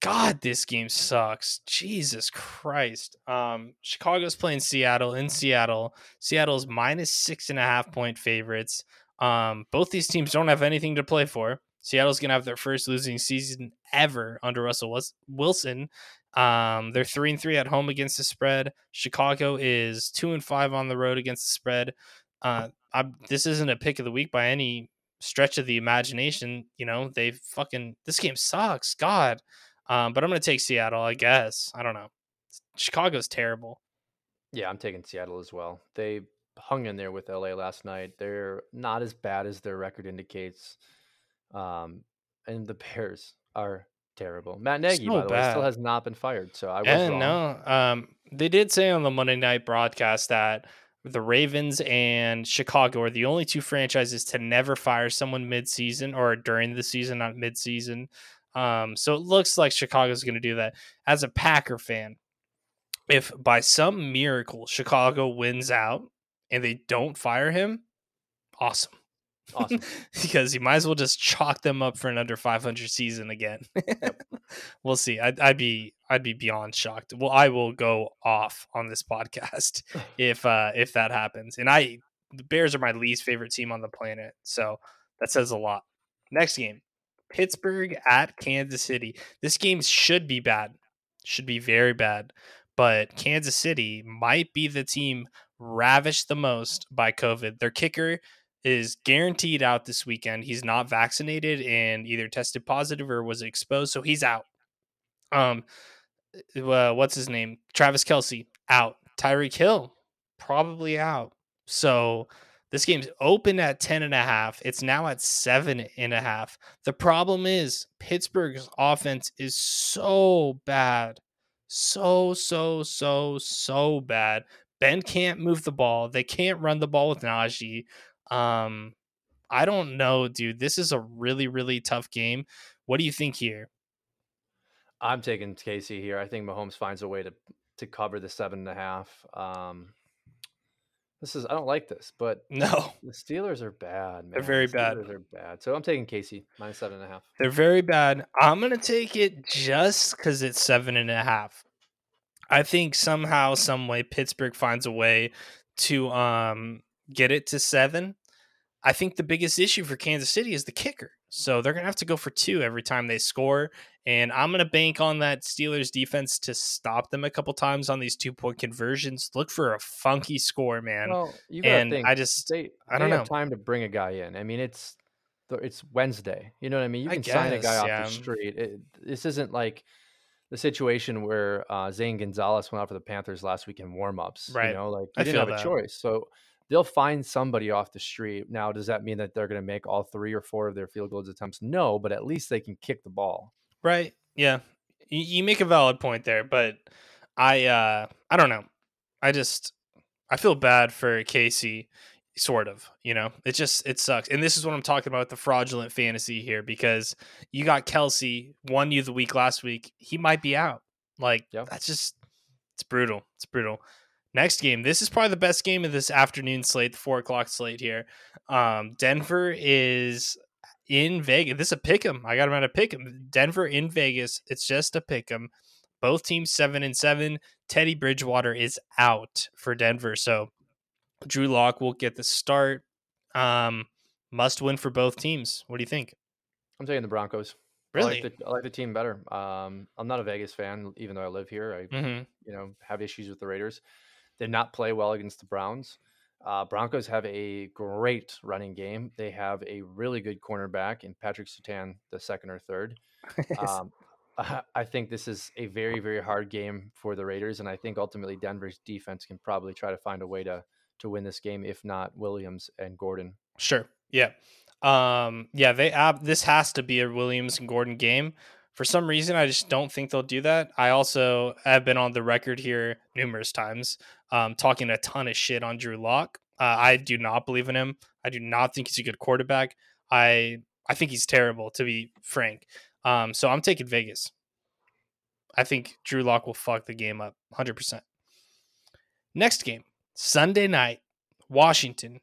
Speaker 1: God, this game sucks. Jesus Christ. Um, Chicago's playing Seattle in Seattle. Seattle's minus six and a half point favorites. Um, both these teams don't have anything to play for. Seattle's gonna have their first losing season ever under Russell Wilson. Um, they're three and three at home against the spread. Chicago is two and five on the road against the spread. Uh, I'm, this isn't a pick of the week by any stretch of the imagination. You know, they fucking this game sucks. God, um, but I'm gonna take Seattle. I guess I don't know. Chicago's terrible.
Speaker 2: Yeah, I'm taking Seattle as well. They hung in there with LA last night. They're not as bad as their record indicates. Um, and the Bears are terrible. Matt Nagy,
Speaker 1: So
Speaker 2: by the way, still has not been fired. So I was
Speaker 1: Yeah,
Speaker 2: wrong.
Speaker 1: no. Um, they did say on the Monday night broadcast that the Ravens and Chicago are the only two franchises to never fire someone mid-season or during the season, not mid-season. Um, so it looks like Chicago's going to do that. As a Packer fan, if by some miracle Chicago wins out and they don't fire him, awesome.
Speaker 2: Awesome.
Speaker 1: because you might as well just chalk them up for an under 500 season again. we'll see. I'd, I'd be I'd be beyond shocked. Well, I will go off on this podcast if uh if that happens. And I the Bears are my least favorite team on the planet, so that says a lot. Next game, Pittsburgh at Kansas City. This game should be bad, should be very bad, but Kansas City might be the team ravished the most by COVID. Their kicker is guaranteed out this weekend. He's not vaccinated and either tested positive or was exposed, so he's out. Um, uh, what's his name? Travis Kelce out. Tyreek Hill probably out. So this game's open at 10 and a half. It's now at seven and a half. The problem is Pittsburgh's offense is so bad. So, so, so, so bad. Ben can't move the ball. They can't run the ball with Najee. Um, I don't know, dude. This is a really, really tough game. What do you think here?
Speaker 2: I'm taking Casey here. I think Mahomes finds a way to to cover the seven and a half. Um, this is I don't like this, but
Speaker 1: No,
Speaker 2: the Steelers are bad, man.
Speaker 1: They're very
Speaker 2: The
Speaker 1: bad.
Speaker 2: They're bad. So I'm taking Casey minus seven and a half.
Speaker 1: they're very bad. I'm gonna take it just because it's seven and a half. I think somehow, some way, Pittsburgh finds a way to um get it to seven. I think the biggest issue for Kansas City is the kicker. So they're going to have to go for two every time they score. And I'm going to bank on that Steelers defense to stop them a couple times on these two point conversions. Look for a funky score, man.
Speaker 2: Well, you
Speaker 1: and
Speaker 2: think
Speaker 1: I just,
Speaker 2: they
Speaker 1: I don't
Speaker 2: they
Speaker 1: know.
Speaker 2: have time to bring a guy in. I mean, it's it's Wednesday. You know what I mean? You can sign a guy off
Speaker 1: yeah.
Speaker 2: the street. It, this isn't like the situation where uh, Zane Gonzalez went out for the Panthers last week in warmups.
Speaker 1: Right.
Speaker 2: You know, like
Speaker 1: I
Speaker 2: didn't have a choice. So they'll find somebody off the street. Now, does that mean that they're going to make all three or four of their field goals attempts? No, but at least they can kick the ball.
Speaker 1: right? Yeah. You, you make a valid point there, but I, uh, I don't know. I just, I feel bad for Casey, sort of. You know, it just, it sucks. And this is what I'm talking about the fraudulent fantasy here because you got Kelce, won you the week last week. He might be out. Like,
Speaker 2: Yep.
Speaker 1: that's just, it's brutal. It's brutal. Next game. This is probably the best game of this afternoon slate, the four o'clock slate here. Um, Denver is in Vegas. This is a pick 'em. I got them at a pick 'em. Denver in Vegas. It's just a pick 'em. Both teams seven and seven. Teddy Bridgewater is out for Denver, so Drew Lock will get the start. Um, must win for both teams. What do you think?
Speaker 2: I'm taking the Broncos.
Speaker 1: Really?
Speaker 2: I like the, I like the team better. Um, I'm not a Vegas fan, even though I live here. I
Speaker 1: hmm
Speaker 2: you know have issues with the Raiders. Did not play well against the Browns. Uh, Broncos have a great running game. They have a really good cornerback in Patrick Surtain, the second or third. Um, I think this is a very, very hard game for the Raiders, and I think ultimately Denver's defense can probably try to find a way to to win this game, if not Williams and Gordon.
Speaker 1: Sure. Yeah. Um, yeah, they ab- this has to be a Williams and Gordon game. For some reason, I just don't think they'll do that. I also have been on the record here numerous times, um, talking a ton of shit on Drew Lock. Uh, I do not believe in him. I do not think he's a good quarterback. I I think he's terrible, to be frank. Um, so I'm taking Vegas. I think Drew Lock will fuck the game up 100%. Next game, Sunday night, Washington.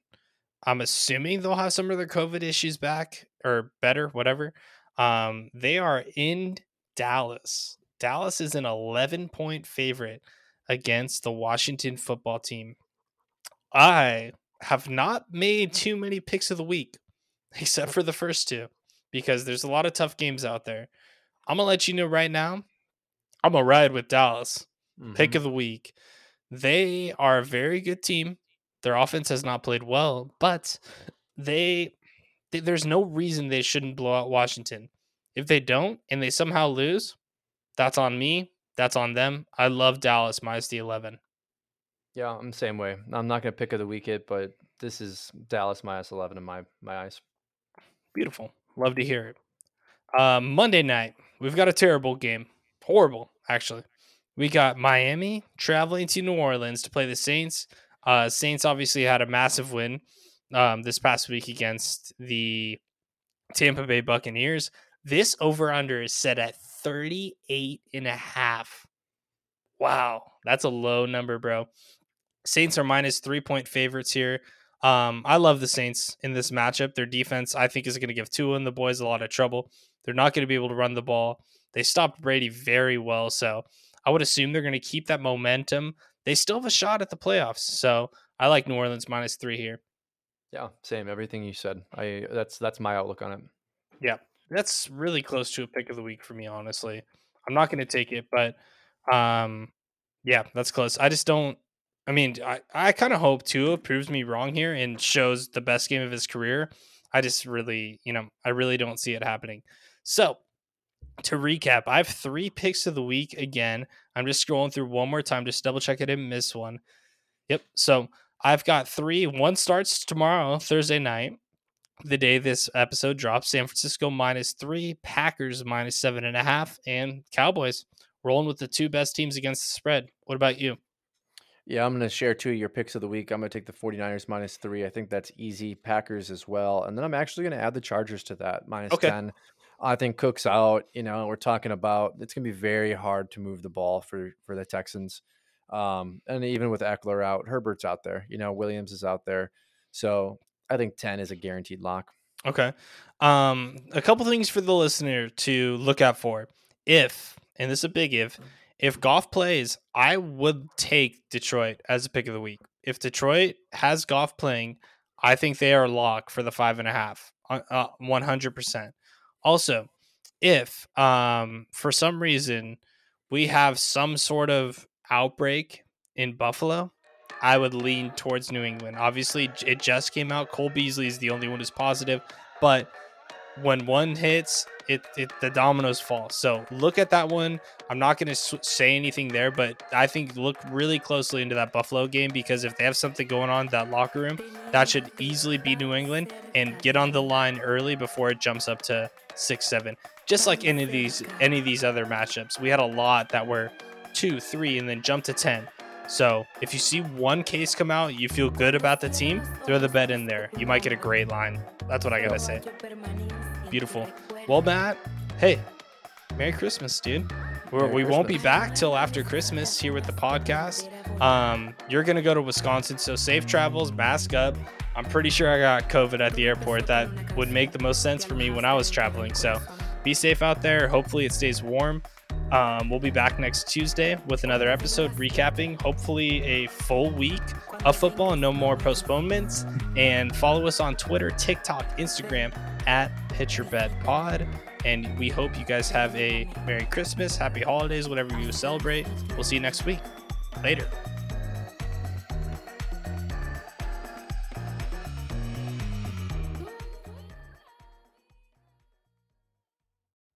Speaker 1: I'm assuming they'll have some of their COVID issues back or better, whatever. Um, they are in Dallas. Dallas is an 11 point favorite against the Washington football team. I have not made too many picks of the week, except for the first two, because there's a lot of tough games out there. I'm gonna let you know right now. I'm gonna ride with Dallas. Pick
Speaker 2: Mhm.
Speaker 1: of the week. They are a very good team. Their offense has not played well, but they, th- there's no reason they shouldn't blow out Washington. If they don't and they somehow lose, that's on me. That's on them. I love Dallas minus the 11.
Speaker 2: Yeah, I'm the same way. I'm not going to pick of the week it, but this is Dallas minus 11 in my my eyes.
Speaker 1: Beautiful. Love to hear it. Uh, Monday night, we've got a terrible game. Horrible, actually. We got Miami traveling to New Orleans to play the Saints. Uh, Saints obviously had a massive win um, this past week against the Tampa Bay Buccaneers. This over under is set at 38 and a half. Wow, that's a low number, bro. Saints are minus three point favorites here. Um, I love the Saints in this matchup. Their defense, I think, is going to give Tua and the boys a lot of trouble. They're not going to be able to run the ball. They stopped Brady very well, so I would assume they're going to keep that momentum. They still have a shot at the playoffs, so I like New Orleans minus three here.
Speaker 2: Yeah, same. Everything you said. I that's that's my outlook on it.
Speaker 1: Yeah, that's really close to a pick of the week for me, honestly. I'm not going to take it, but um, yeah, that's close. I just don't. I mean, I, I kind of hope Tua proves me wrong here and shows the best game of his career. I just really, you know, I really don't see it happening. So, to recap, I have three picks of the week again. I'm just scrolling through one more time, just double check I didn't miss one. Yep. So, I've got three. One starts tomorrow, Thursday night the day this episode drops. San Francisco minus three, Packers minus seven and a half, and Cowboys rolling with the two best teams against the spread. What about you?
Speaker 2: Yeah, I'm going to share two of your picks of the week. I'm going to take the 49ers minus three. I think that's easy. Packers as well. And then I'm actually going to add the Chargers to that minus
Speaker 1: Okay.
Speaker 2: 10. I think Cook's out. You know, we're talking about it's going to be very hard to move the ball for for the Texans. Um, and even with Ekeler out, Herbert's out there. You know, Williams is out there. So I think 10 is a guaranteed lock.
Speaker 1: Okay. Um, a couple things for the listener to look out for. If, and this is a big if, if Goff plays, I would take Detroit as a pick of the week. If Detroit has Goff playing, I think they are locked for the five and a half, uh, uh, 100%. Also, if um, for some reason we have some sort of outbreak in Buffalo, I would lean towards New England. Obviously, it just came out. Cole Beasley is the only one who's positive, but when one hits, it, it the dominoes fall. So look at that one. I'm not going to s- say anything there, but I think look really closely into that Buffalo game because if they have something going on that locker room, that should easily be New England and get on the line early before it jumps up to six, seven. Just like any of these any of these other matchups, we had a lot that were two, three, and then jump to ten. So if you see one case come out, you feel good about the team, throw the bet in there. You might get a great line. That's what I gotta say. Beautiful. Well, Matt, hey, Merry Christmas, dude.
Speaker 2: Merry
Speaker 1: we won't be back till after Christmas here with the podcast. Um, you're gonna go to Wisconsin, so safe travels, mask up. I'm pretty sure I got COVID at the airport. That would make the most sense for me when I was traveling. So be safe out there. Hopefully, it stays warm. Um, we'll be back next Tuesday with another episode recapping, hopefully, a full week of football and no more postponements. And follow us on Twitter, TikTok, Instagram at PitcherBetPod. And we hope you guys have a Merry Christmas, Happy Holidays, whatever you celebrate. We'll see you next week. Later.